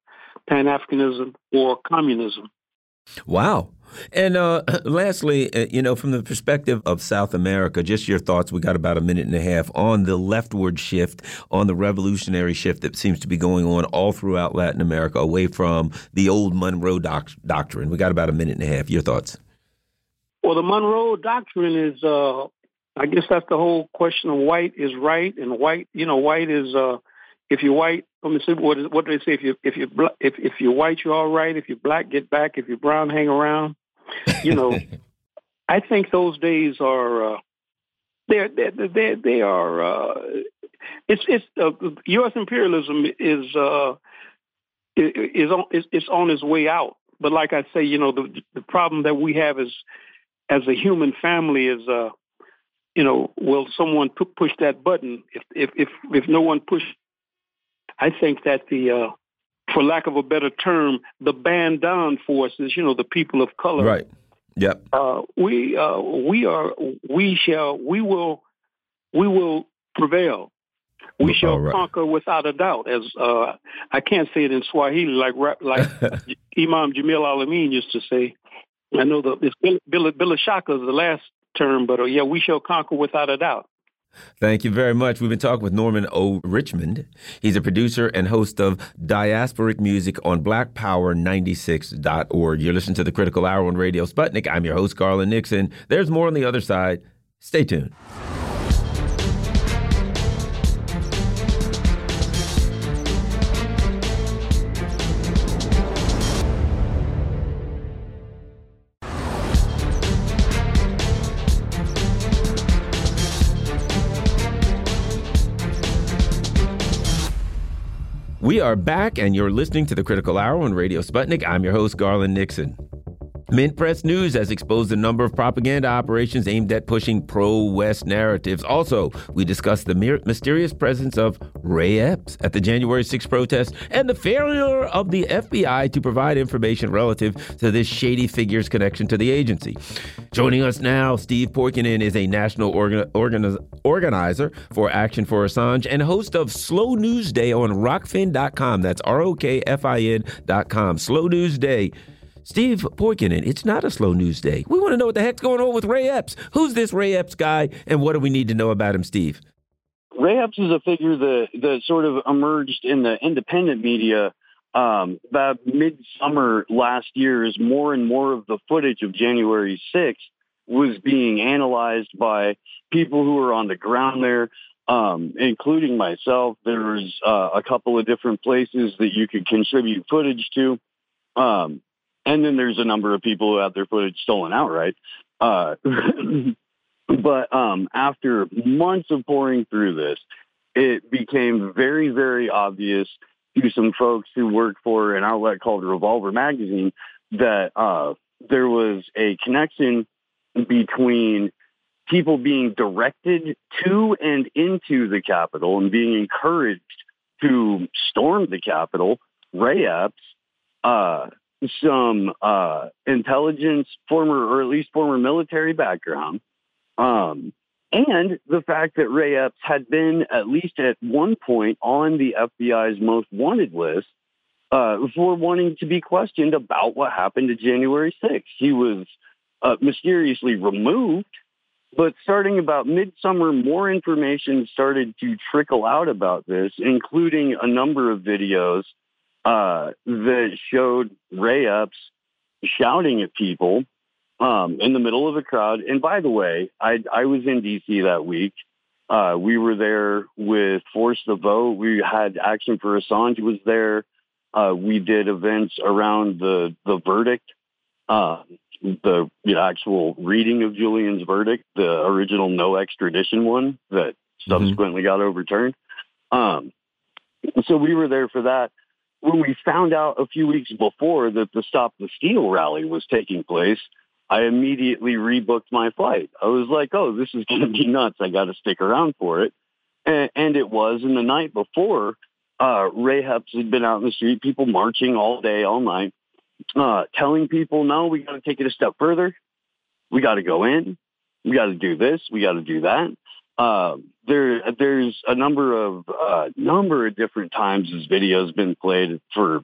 Pan Africanism or Communism. Wow. And uh, lastly, uh, you know, from the perspective of South America, just your thoughts. We got about a minute and a half on the leftward shift, on the revolutionary shift that seems to be going on all throughout Latin America, away from the old Monroe doc doctrine. We got about a minute and a half. Your thoughts? Well, the Monroe doctrine is, uh, I guess that's the whole question of white is right, and white, you know, white is. Uh, if you're white, let me see what, is, what do they say? If you if you if if you're white, you're all right. If you're black, get back. If you're brown, hang around. You know, I think those days are uh, they're they they they are. Uh, it's it's uh, U.S. imperialism is uh, is on is, is on its way out. But like I say, you know, the the problem that we have is as a human family is uh, you know, will someone p- push that button? If if if if no one push I think that the, uh, for lack of a better term, the band down forces, you know, the people of color. Right. Yep. Uh, we uh, we are we shall we will we will prevail. We shall right. conquer without a doubt. As uh, I can't say it in Swahili like like Imam Jamil Al-Amin used to say. I know the it's bila shaka is the last term, but uh, yeah, we shall conquer without a doubt. Thank you very much. We've been talking with Norman O. Richmond. He's a producer and host of Diasporic Music on blackpower96.org. You're listening to the Critical Hour on Radio Sputnik. I'm your host, Garland Nixon. There's more on the other side. Stay tuned. Are back, and you're listening to the Critical Hour on Radio Sputnik. I'm your host, Garland Nixon. Mint Press News has exposed a number of propaganda operations aimed at pushing pro West narratives. Also, we discussed the mysterious presence of Ray Epps at the January 6 protest and the failure of the FBI to provide information relative to this shady figure's connection to the agency. Joining us now, Steve Poikonen is a national organ- organiz- organizer for Action for Assange and host of Slow News Day on rokfin.com. That's R O K F I N.com. Slow News Day. Steve Poikonen, it's not a slow news day. We want to know what the heck's going on with Ray Epps. Who's this Ray Epps guy, and what do we need to know about him, Steve? Ray Epps is a figure that, that sort of emerged in the independent media um, about midsummer last year as more and more of the footage of January 6th was being analyzed by people who were on the ground there, um, including myself. There was uh, a couple of different places that you could contribute footage to. Um, and then there's a number of people who have their footage stolen outright. Uh, but um, after months of pouring through this, it became very, very obvious to some folks who work for an outlet called Revolver Magazine that uh, there was a connection between people being directed to and into the Capitol and being encouraged to storm the Capitol, Ray Epps, uh, some uh, intelligence, former or at least former military background, um, and the fact that Ray Epps had been at least at one point on the FBI's most wanted list uh, for wanting to be questioned about what happened to January 6th. He was uh, mysteriously removed, but starting about midsummer, more information started to trickle out about this, including a number of videos uh, that showed Ray Epps shouting at people um, in the middle of a crowd. And by the way, I, I was in D.C. that week. Uh, we were there with Force the Vote. We had Action for Assange was there. Uh, we did events around the the verdict, uh, the, the actual reading of Julian's verdict, the original no extradition one that mm-hmm. subsequently mm-hmm. got overturned. Um, so we were there for that when we found out a few weeks before that the Stop the Steal rally was taking place, I immediately rebooked my flight. I was like, oh, this is going to be nuts. I got to stick around for it. And, and, it was. And the night before, uh, Ray Epps had been out in the street, people marching all day, all night, uh, telling people, no, we got to take it a step further. We got to go in. We got to do this. We got to do that. Uh, there, there's a number of uh, number of different times this video has been played for,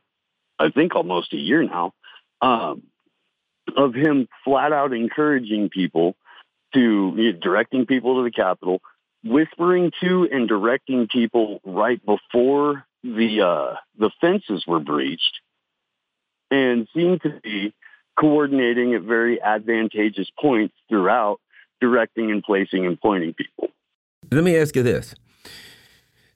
I think, almost a year now. Um, of him flat out encouraging people to you know, directing people to the Capitol, whispering to and directing people right before the uh, the fences were breached, and seemed to be coordinating at very advantageous points throughout, directing and placing and pointing people. Let me ask you this.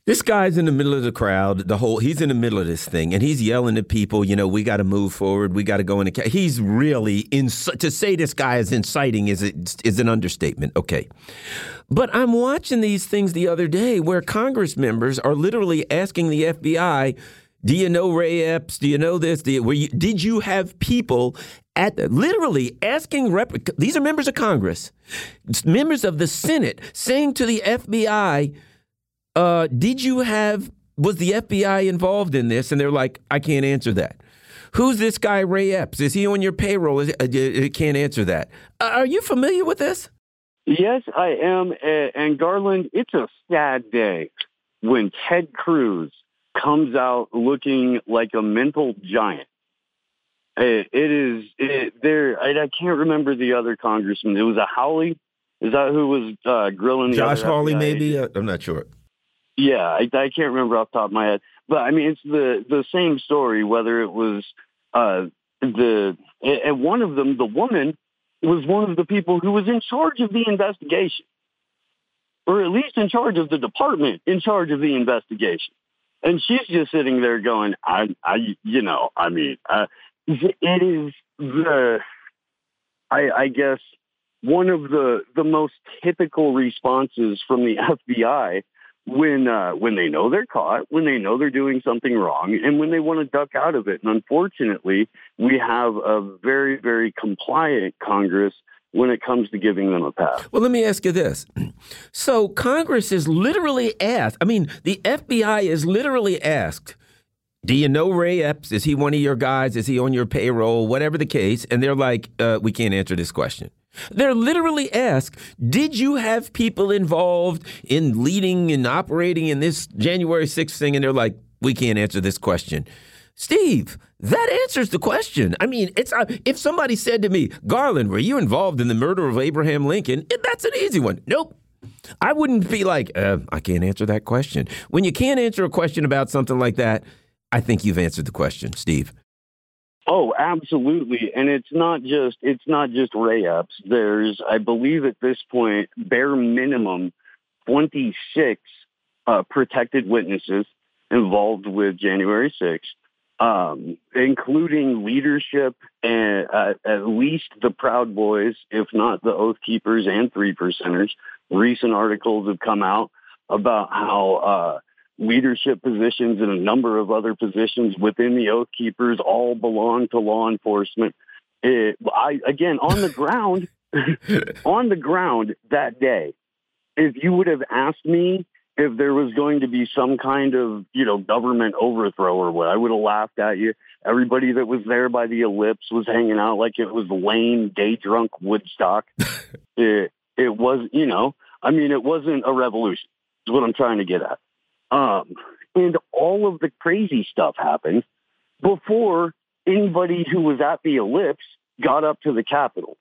This guy's in the middle of the crowd. The whole he's in the middle of this thing, and he's yelling at people. You know, we got to move forward. We got to go in. The, he's really in. To say this guy is inciting is is an understatement. Okay, but I'm watching these things the other day where Congress members are literally asking the FBI, "Do you know Ray Epps? Do you know this? You, you, did you have people at literally asking rep, these are members of Congress, members of the Senate, saying to the FBI." uh, did you have, was the FBI involved in this? And they're like, I can't answer that. Who's this guy, Ray Epps? Is he on your payroll? Is, uh, can't answer that. Uh, are you familiar with this? Yes, I am. And Garland, it's a sad day when Ted Cruz comes out looking like a mental giant. It is it, there. I, I, can't remember the other congressman. It was a Hawley. Is that who was uh, grilling? Josh Hawley, maybe. I'm not sure. Yeah, I, I can't remember off the top of my head, but I mean it's the the same story. Whether it was uh, the and one of them, the woman was one of the people who was in charge of the investigation, or at least in charge of the department in charge of the investigation. And she's just sitting there going, I, I, you know, I mean, uh, it is the, I, I guess, one of the the most typical responses from the FBI when uh, when they know they're caught, when they know they're doing something wrong, and when they want to duck out of it. And unfortunately, we have a very very compliant Congress when it comes to giving them a pass. Well, let me ask you this. So Congress is literally asked. I mean, the FBI is literally asked. Do you know Ray Epps? Is he one of your guys? Is he on your payroll? Whatever the case. And they're like, uh, we can't answer this question. They're literally asked, did you have people involved in leading and operating in this January 6th thing? And they're like, we can't answer this question. Steve, that answers the question. I mean, it's uh, if somebody said to me, Garland, were you involved in the murder of Abraham Lincoln? That's an easy one. Nope. I wouldn't be like, uh, I can't answer that question. When you can't answer a question about something like that, I think you've answered the question, Steve. Oh, absolutely. And it's not just it's not just Ray Epps. There's I believe at this point bare minimum 26 uh, protected witnesses involved with January 6th, um, including leadership and uh, at least the Proud Boys, if not the Oath Keepers and Three Percenters. Recent articles have come out about how uh, leadership positions and a number of other positions within the Oath Keepers all belong to law enforcement. It, I again on the ground, on the ground that day, if you would have asked me if there was going to be some kind of you know government overthrow or what, I would have laughed at you. Everybody that was there by the ellipse was hanging out like it was lame, day drunk Woodstock. it it was you know, I mean, it wasn't a revolution. Is what I'm trying to get at. Um, and all of the crazy stuff happened before anybody who was at the ellipse got up to the Capitol.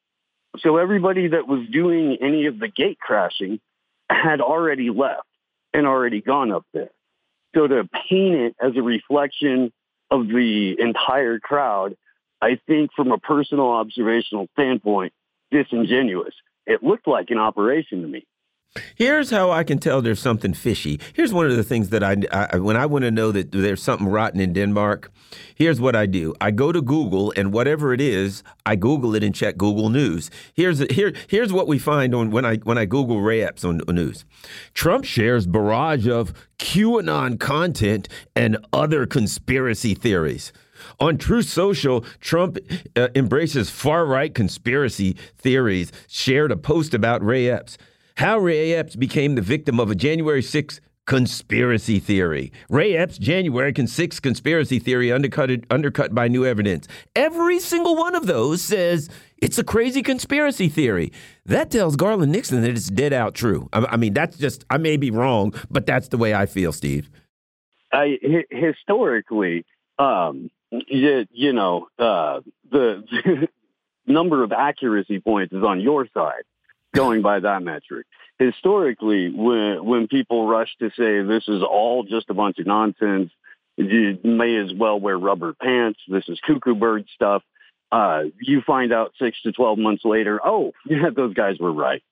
So everybody that was doing any of the gate crashing had already left and already gone up there. So to paint it as a reflection of the entire crowd, I think from a personal observational standpoint, disingenuous. It looked like an operation to me. Here's how I can tell there's something fishy. Here's one of the things that I, I, when I want to know that there's something rotten in Denmark, here's what I do. I go to Google and whatever it is, I Google it and check Google News. Here's here here's what we find on when I when I Google Ray Epps on, on news. Trump shares barrage of QAnon content and other conspiracy theories. On Truth Social, Trump uh, embraces far right conspiracy theories, shared a post about Ray Epps. How Ray Epps became the victim of a January 6th conspiracy theory. Ray Epps' January 6th conspiracy theory undercut, undercut by new evidence. Every single one of those says it's a crazy conspiracy theory. That tells Garland Nixon that it's dead out true. I, I mean, that's just, I may be wrong, but that's the way I feel, Steve. I, historically, um, you, you know, uh, the number of accuracy points is on your side, going by that metric. Historically, when when people rush to say this is all just a bunch of nonsense, you may as well wear rubber pants. This is cuckoo bird stuff. Uh, you find out six to 12 months later, oh, yeah, those guys were right.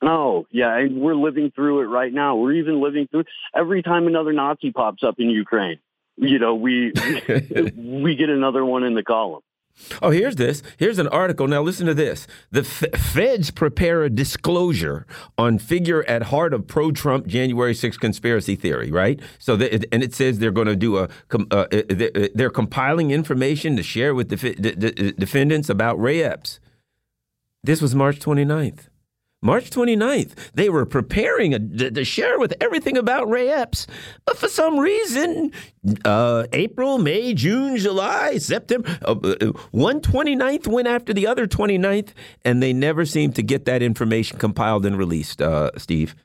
Oh, yeah, and we're living through it right now. We're even living through every time another Nazi pops up in Ukraine. You know, we we get another one in the column. Oh, here's this. Here's an article. Now, listen to this. The F feds prepare a disclosure on figure at heart of pro Trump January 6th conspiracy theory, right? So, and it says they're going to do a, uh, they're compiling information to share with the defendants about Ray Epps. This was March 29th. March 29th, they were preparing a, to share with everything about Ray Epps. But for some reason, uh, April, May, June, July, September, uh, uh one 29th went after the other 29th, and they never seemed to get that information compiled and released, uh, Steve.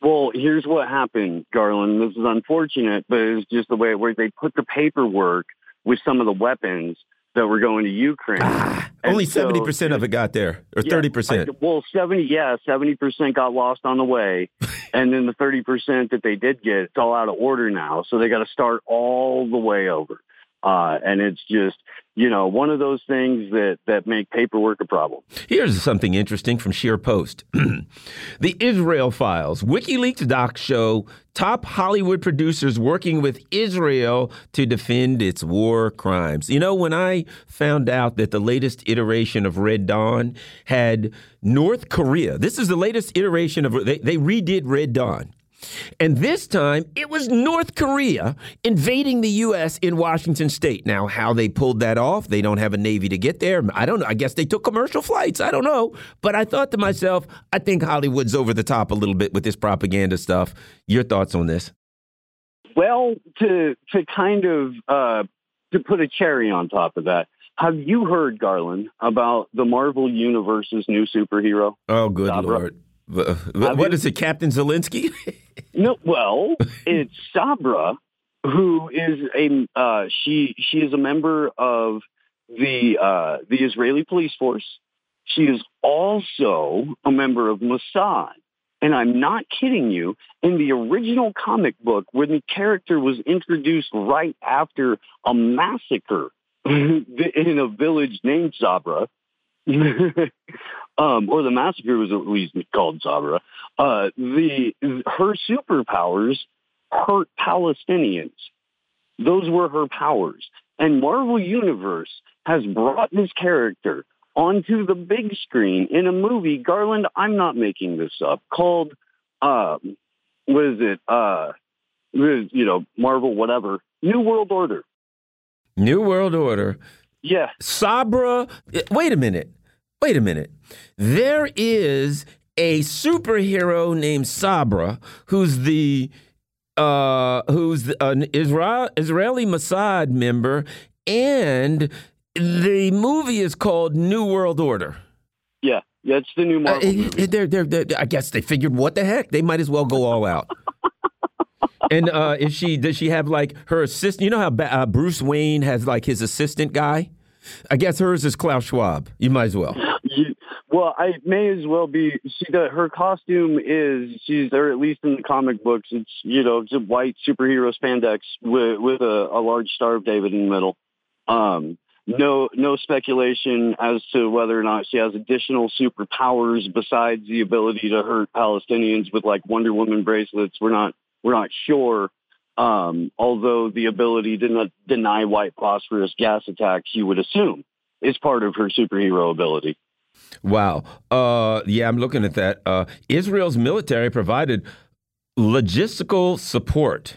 Well, here's what happened, Garland. This is unfortunate, but it's just the way where they put the paperwork with some of the weapons that were going to Ukraine. Ah, only seventy so, percent of it got there, or thirty yeah, percent. Well, seventy, yeah, seventy percent got lost on the way, and then the thirty percent that they did get, it's all out of order now. So they got to start all the way over. Uh, and it's just, you know, one of those things that, that make paperwork a problem. Here's something interesting from ScheerPost. the Israel Files. WikiLeaks docs show top Hollywood producers working with Israel to defend its war crimes. You know, when I found out that the latest iteration of Red Dawn had North Korea, this is the latest iteration of, they, they redid Red Dawn. And this time, it was North Korea invading the U.S. in Washington state. Now, how they pulled that off, they don't have a Navy to get there. I don't know. I guess they took commercial flights. I don't know. But I thought to myself, I think Hollywood's over the top a little bit with this propaganda stuff. Your thoughts on this? Well, to, to kind of uh, to put a cherry on top of that, have you heard, Garland, about the Marvel Universe's new superhero? Oh, good Lord. What is it, Captain Zelensky? no, well, it's Sabra, who is a uh, she she is a member of the uh, the Israeli police force. She is also a member of Mossad. And I'm not kidding you. In the original comic book, when the character was introduced right after a massacre in a village named Sabra, um, or the massacre was at least called Sabra. Uh, the her superpowers hurt Palestinians. Those were her powers, and Marvel Universe has brought this character onto the big screen in a movie. Garland, I'm not making this up. Called um, what is it? Uh, you know, Marvel, whatever. New World Order. New World Order. Yeah. Sabra. Wait a minute. Wait a minute. There is a superhero named Sabra who's the uh, who's an Israel, Israeli Mossad member, and the movie is called New World Order. Yeah, yeah, it's the new Marvel. Uh, they're, they're, they're, I guess they figured, what the heck? They might as well go all out. and uh, is she? Does she have like her assistant? You know how uh, Bruce Wayne has like his assistant guy. I guess hers is Klaus Schwab. You might as well. well, I may as well be. She, the, her costume is she's, or at least in the comic books, it's you know, it's a white superhero spandex with with a, a large Star of David in the middle. Um, no, no speculation as to whether or not she has additional superpowers besides the ability to hurt Palestinians with like Wonder Woman bracelets. We're not, we're not sure. Um, although the ability to not deny white phosphorus gas attacks, you would assume, is part of her superhero ability. Wow. Uh, yeah, I'm looking at that. Uh, Israel's military provided logistical support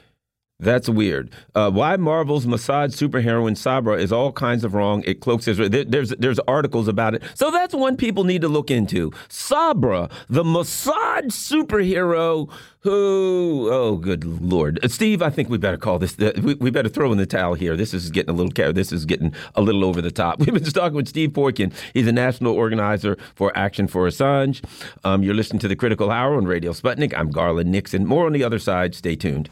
that's weird. Uh, why Marvel's Mossad superheroine Sabra is all kinds of wrong. It cloaks Israel. There, there's there's articles about it. So that's one people need to look into. Sabra, the Mossad superhero who, oh, good lord, uh, Steve. I think we better call this. Uh, we, we, better throw in the towel here. This is getting a little. care This is getting a little over the top. We've been talking with Steve Poikonen. He's a national organizer for Action for Assange. Um, you're listening to the Critical Hour on Radio Sputnik. I'm Garland Nixon. More on the other side. Stay tuned.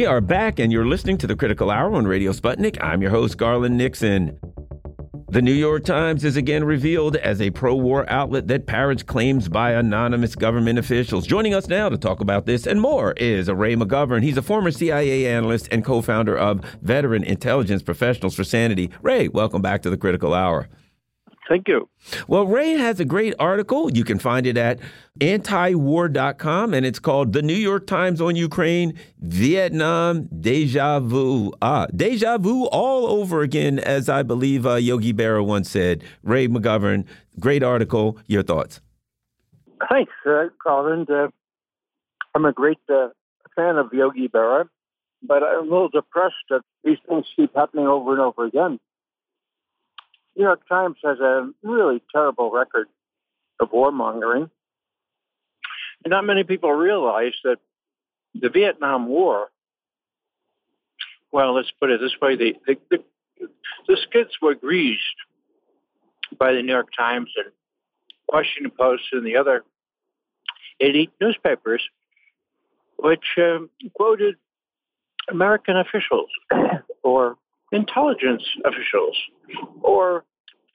We are back, and you're listening to the Critical Hour on Radio Sputnik. I'm your host, Garland Nixon. The New York Times is again revealed as a pro war outlet that parrots claims by anonymous government officials. Joining us now to talk about this and more is Ray McGovern. He's a former CIA analyst and co founder of Veteran Intelligence Professionals for Sanity. Ray, welcome back to the Critical Hour. Thank you. Well, Ray has a great article. You can find it at antiwar.com, and it's called The New York Times on Ukraine Vietnam Deja Vu. Ah, deja vu all over again, as I believe uh, Yogi Berra once said. Ray McGovern, great article. Your thoughts? Thanks, uh, Colin. Uh, I'm a great uh, fan of Yogi Berra, but I'm a little depressed that these things keep happening over and over again. New York Times has a really terrible record of warmongering. And not many people realize that the Vietnam War, well, let's put it this way, the, the, the, the skids were greased by the New York Times and Washington Post and the other elite newspapers, which um, quoted American officials or intelligence officials or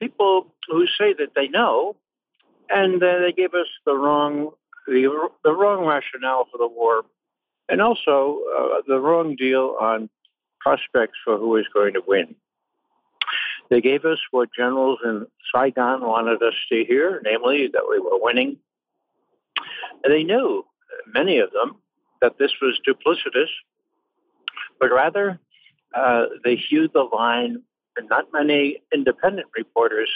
people who say that they know, and uh, they gave us the wrong the, the wrong rationale for the war, and also uh, the wrong deal on prospects for who is going to win. They gave us what generals in Saigon wanted us to hear, namely that we were winning. And they knew, many of them, that this was duplicitous, but rather uh, they hewed the line not many independent reporters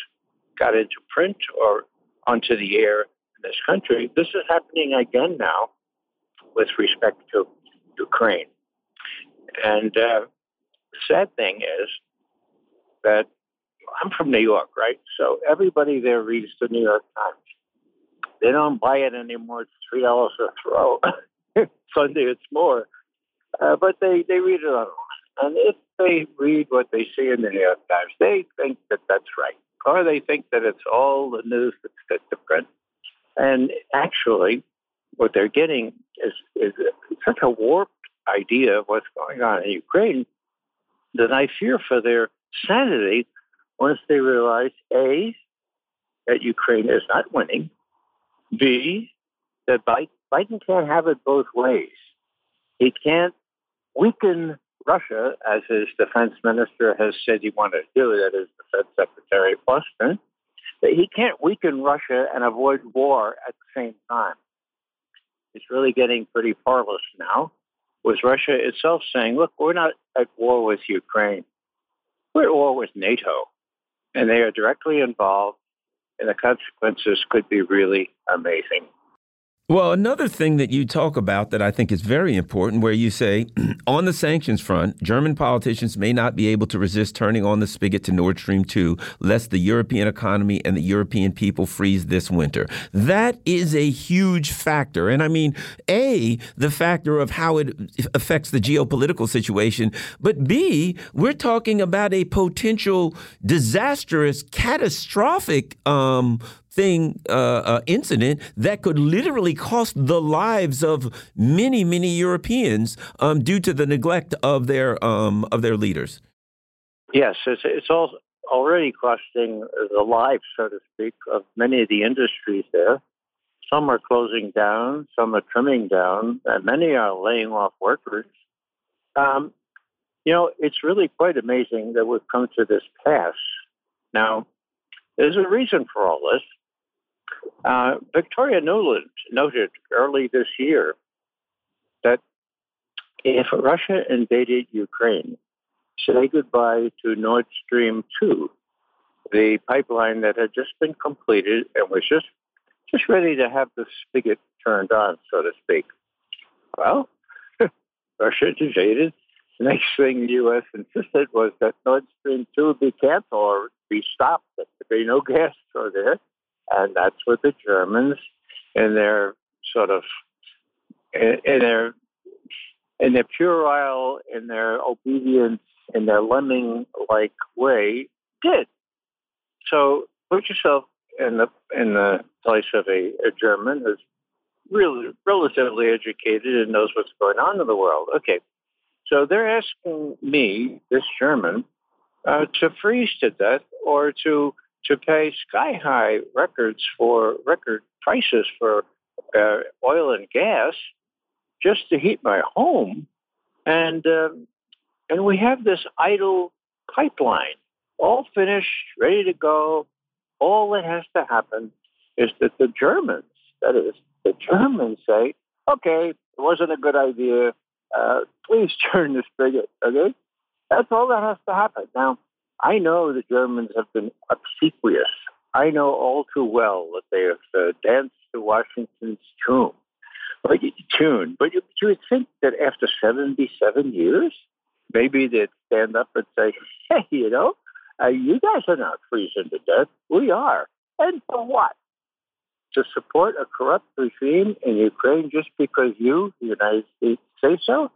got into print or onto the air in this country. This is happening again now with respect to Ukraine. And uh, the sad thing is that I'm from New York, right? So everybody there reads the New York Times. They don't buy it anymore. It's three dollars a throw. Sunday it's more, uh, but they they read it online. And if they read what they see in the New York Times, they think that that's right, or they think that it's all the news that's fit to print. And actually, what they're getting is, is such a warped idea of what's going on in Ukraine that I fear for their sanity once they realize A, that Ukraine is not winning, B, that Biden can't have it both ways. He can't weaken Russia, as his defense minister has said he wanted to do, that is the Defense Secretary Austin, that he can't weaken Russia and avoid war at the same time. It's really getting pretty parlous now, with Russia itself saying, look, we're not at war with Ukraine. We're at war with NATO. And they are directly involved, and the consequences could be really amazing. Well, another thing that you talk about that I think is very important, where you say, on the sanctions front, German politicians may not be able to resist turning on the spigot to Nord Stream 2, lest the European economy and the European people freeze this winter. That is a huge factor. And I mean, A, the factor of how it affects the geopolitical situation, but B, we're talking about a potential disastrous, catastrophic um, thing, uh, uh, incident that could literally cost the lives of many, many Europeans um, due to the neglect of their um, of their leaders. Yes, it's it's all already costing the lives, so to speak, of many of the industries there. Some are closing down, some are trimming down, and many are laying off workers. Um, you know, it's really quite amazing that we've come to this pass. Now, there's a reason for all this. Uh, Victoria Nuland noted early this year that if Russia invaded Ukraine, say goodbye to Nord Stream 2, the pipeline that had just been completed and was just just ready to have the spigot turned on, so to speak. Well, Russia invaded. Next thing the U.S. insisted was that Nord Stream 2 be canceled or be stopped. That there be no gas for there. And that's what the Germans, in their sort of, in, in their, in their puerile, in their obedience, in their lemming-like way, did. So put yourself in the in the place of a, a German who's really relatively educated and knows what's going on in the world. Okay, So they're asking me, this German, uh, to freeze to death or to to pay sky high records for record prices for uh, oil and gas just to heat my home, and um, and we have this idle pipeline, all finished, ready to go. All that has to happen is that the Germans, that is, the Germans say, okay, it wasn't a good idea. Uh, please turn the spigot. Okay, that's all that has to happen. Now, I know the Germans have been obsequious. I know all too well that they have uh, danced to Washington's tune. But you, tune, but you, you would think that after 77 years, maybe they'd stand up and say, "Hey, you know, uh, you guys are not freezing to death. We are, and for what? To support a corrupt regime in Ukraine just because you, the United States, say so?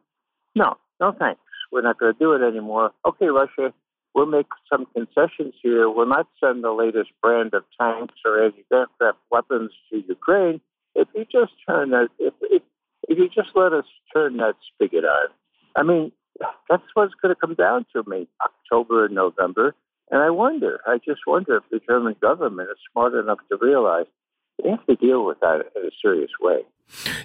No, no thanks. We're not going to do it anymore. Okay, Russia, we'll make some concessions here. We'll not send the latest brand of tanks or anti-aircraft weapons to Ukraine. If you just turn that, if, if, if you just let us turn that spigot on, I mean, that's what's going to come down to me October and November. And I wonder, I just wonder if the German government is smart enough to realize they have to deal with that in a serious way.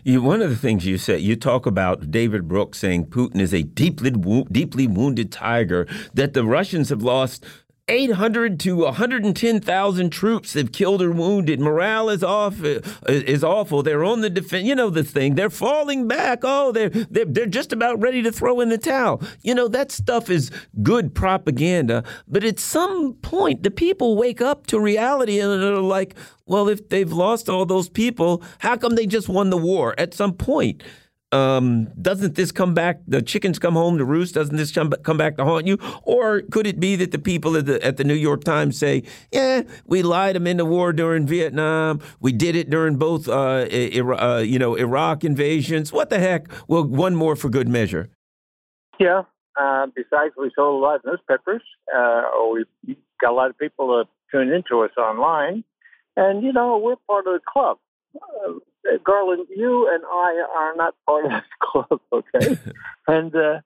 You, one of the things you said, you talk about David Brooks saying Putin is a deeply, deeply wounded tiger, that the Russians have lost 800 to 110,000 troops have killed or wounded. Morale is off uh, is awful. They're on the defense. You know the thing. They're falling back. Oh, they're, they're they're just about ready to throw in the towel. You know that stuff is good propaganda. But at some point, the people wake up to reality and are like, well, if they've lost all those people, how come they just won the war? At some point um, doesn't this come back? The chickens come home to roost. Doesn't this come, back to haunt you? Or could it be that the people at the, at the New York Times say, "Yeah, we lied them into war during Vietnam. We did it during both, uh, uh, you know, Iraq invasions. What the heck? Well, one more for good measure." Yeah. Uh, besides, we sold a lot of newspapers, uh, or we got a lot of people to tune into us online, and you know, we're part of the club. Uh, Garland, you and I are not part of this club, okay? and uh,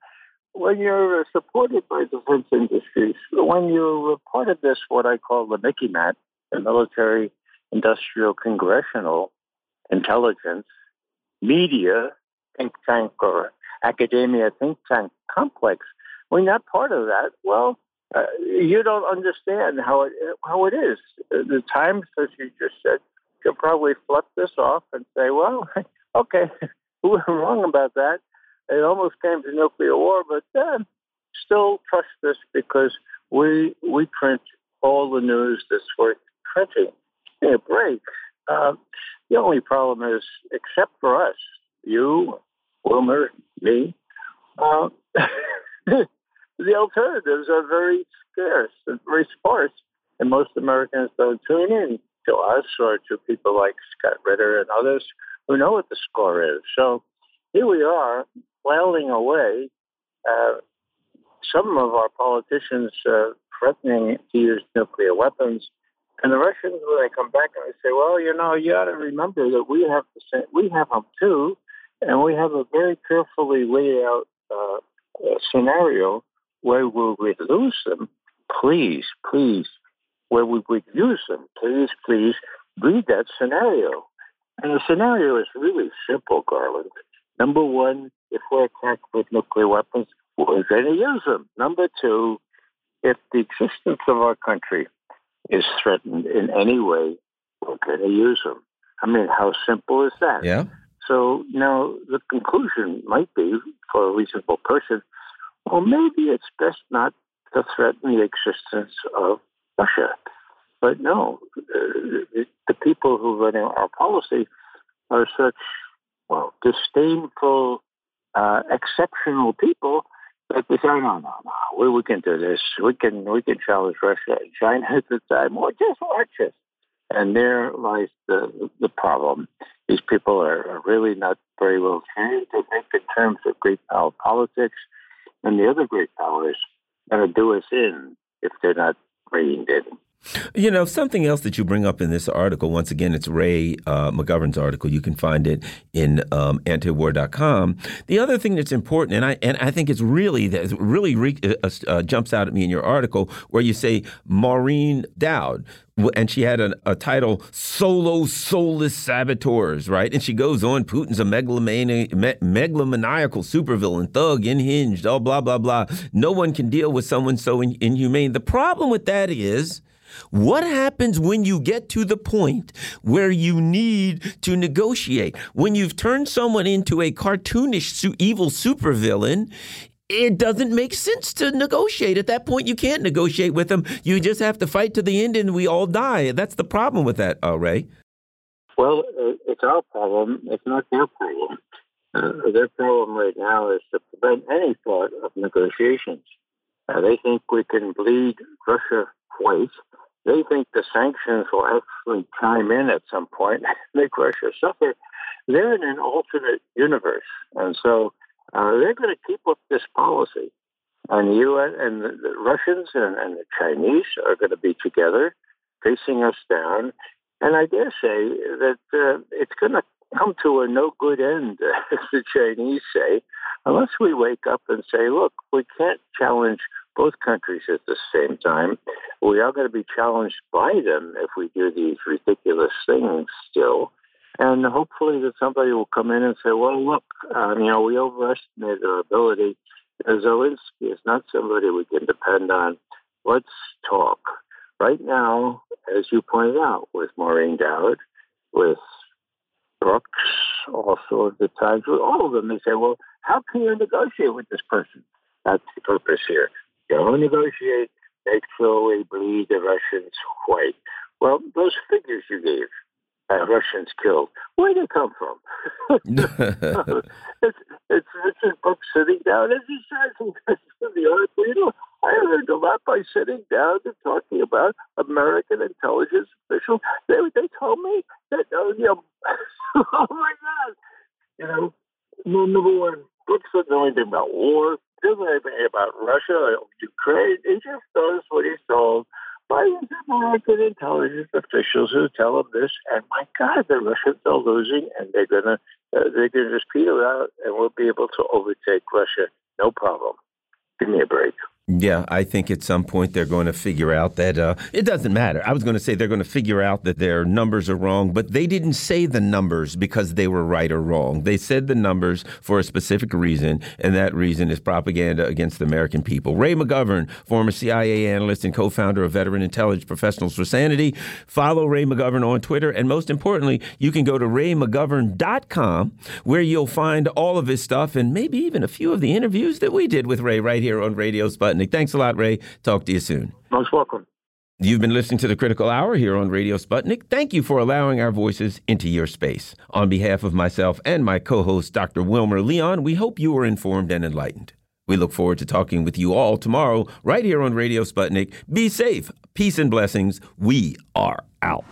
when you're supported by defense industries, when you're part of this, what I call the MICIMATT, the military, industrial, congressional, intelligence, media, think tank, or academia think tank complex, when you're not part of that, well, uh, you don't understand how it how it is. The times, as you just said, could probably flip this off and say, well, okay, we were wrong about that. It almost came to nuclear war, but then still trust this because we we print all the news that's worth printing. Hey, break. Uh, the only problem is, except for us, you, Wilmer, me, uh, the alternatives are very scarce very sparse, and most Americans don't tune in to us or to people like Scott Ritter and others who know what the score is. So here we are, flailing away. Uh, some of our politicians uh, threatening to use nuclear weapons. And the Russians, when they come back and they say, "Well, you know, you got to remember that we have the same, we have them too, and we have a very carefully laid out uh, scenario where we would lose them." Please, please where we would use them. Please, please read that scenario. And the scenario is really simple, Garland. Number one, if we're attacked with nuclear weapons, we're going to use them. Number two, if the existence of our country is threatened in any way, we're going to use them. I mean, how simple is that? Yeah. So now the conclusion might be for a reasonable person, well, maybe it's best not to threaten the existence of Russia. But no, uh, the people who run our policy are such, well, disdainful, uh, exceptional people that they say, no, no, no, we, we can do this. We can we can challenge Russia and China at the time. Well, just watch it. And there lies the the problem. These people are, are really not very well trained to think in terms of great power politics and the other great powers that do us in if they're not created you know, something else that you bring up in this article, once again, it's Ray uh, McGovern's article. You can find it in um, antiwar.com. The other thing that's important, and I and I think it's really that really re, uh, uh, jumps out at me in your article, where you say Maureen Dowd, and she had a, a, title solo soulless saboteurs right and she goes on putin's a megalomani me, megalomaniacal supervillain thug unhinged oh blah blah blah no one can deal with someone so in, inhumane the problem with that is what happens when you get to the point where you need to negotiate? When you've turned someone into a cartoonish evil supervillain, it doesn't make sense to negotiate. At that point, you can't negotiate with them. You just have to fight to the end and we all die. That's the problem with that, uh, Ray. Well, it's our problem. It's not their problem. Uh, their problem right now is to prevent any thought of negotiations. Uh, they think we can bleed Russia white. They think the sanctions will actually chime in at some point, make Russia suffer. They're in an alternate universe. And so uh, they're going to keep up this policy. And the U.S. and the, the Russians and, and, the Chinese are going to be together, facing us down. And I dare say that uh, it's going to come to a no good end, as the Chinese say, unless we wake up and say, look, we can't challenge both countries at the same time. We are going to be challenged by them if we do these ridiculous things still. And hopefully that somebody will come in and say, well, look, um, you know, we overestimated our ability. Zelensky is not somebody we can depend on. Let's talk. Right now, as you pointed out, with Maureen Dowd, with Brooks, also at the Times, with all of them, they say, well, how can you negotiate with this person? That's the purpose here. Go negotiate, make sure we bleed the Russians white. Well, those figures you gave, uh, Russians killed. Where did they come from? it's, it's Richard Brooks sitting down, as he says in the article. You know, I learned a lot by sitting down and talking about American intelligence officials. They they told me that uh, you know, oh my God, you know, number one, Brooks doesn't know anything about war, know anything about Russia or Ukraine. He just does what he's told by these American intelligence officials who tell them this. And my God, the Russians are losing, and they're gonna uh, they're gonna just peter out, and we'll be able to overtake Russia, no problem. Give me a break. Yeah, I think at some point they're going to figure out that uh, it doesn't matter. I was going to say they're going to figure out that their numbers are wrong, but they didn't say the numbers because they were right or wrong. They said the numbers for a specific reason, and that reason is propaganda against the American people. Ray McGovern, former CIA analyst and co founder of Veteran Intelligence Professionals for Sanity. Follow Ray McGovern on Twitter, and most importantly, you can go to raymcgovern.com where you'll find all of his stuff and maybe even a few of the interviews that we did with Ray right here on Radio Sputnik. Sputnik. Thanks a lot, Ray. Talk to you soon. Most welcome. You've been listening to the Critical Hour here on Radio Sputnik. Thank you for allowing our voices into your space. On behalf of myself and my co host, Dr. Wilmer Leon, we hope you were informed and enlightened. We look forward to talking with you all tomorrow, right here on Radio Sputnik. Be safe. Peace and blessings. We are out.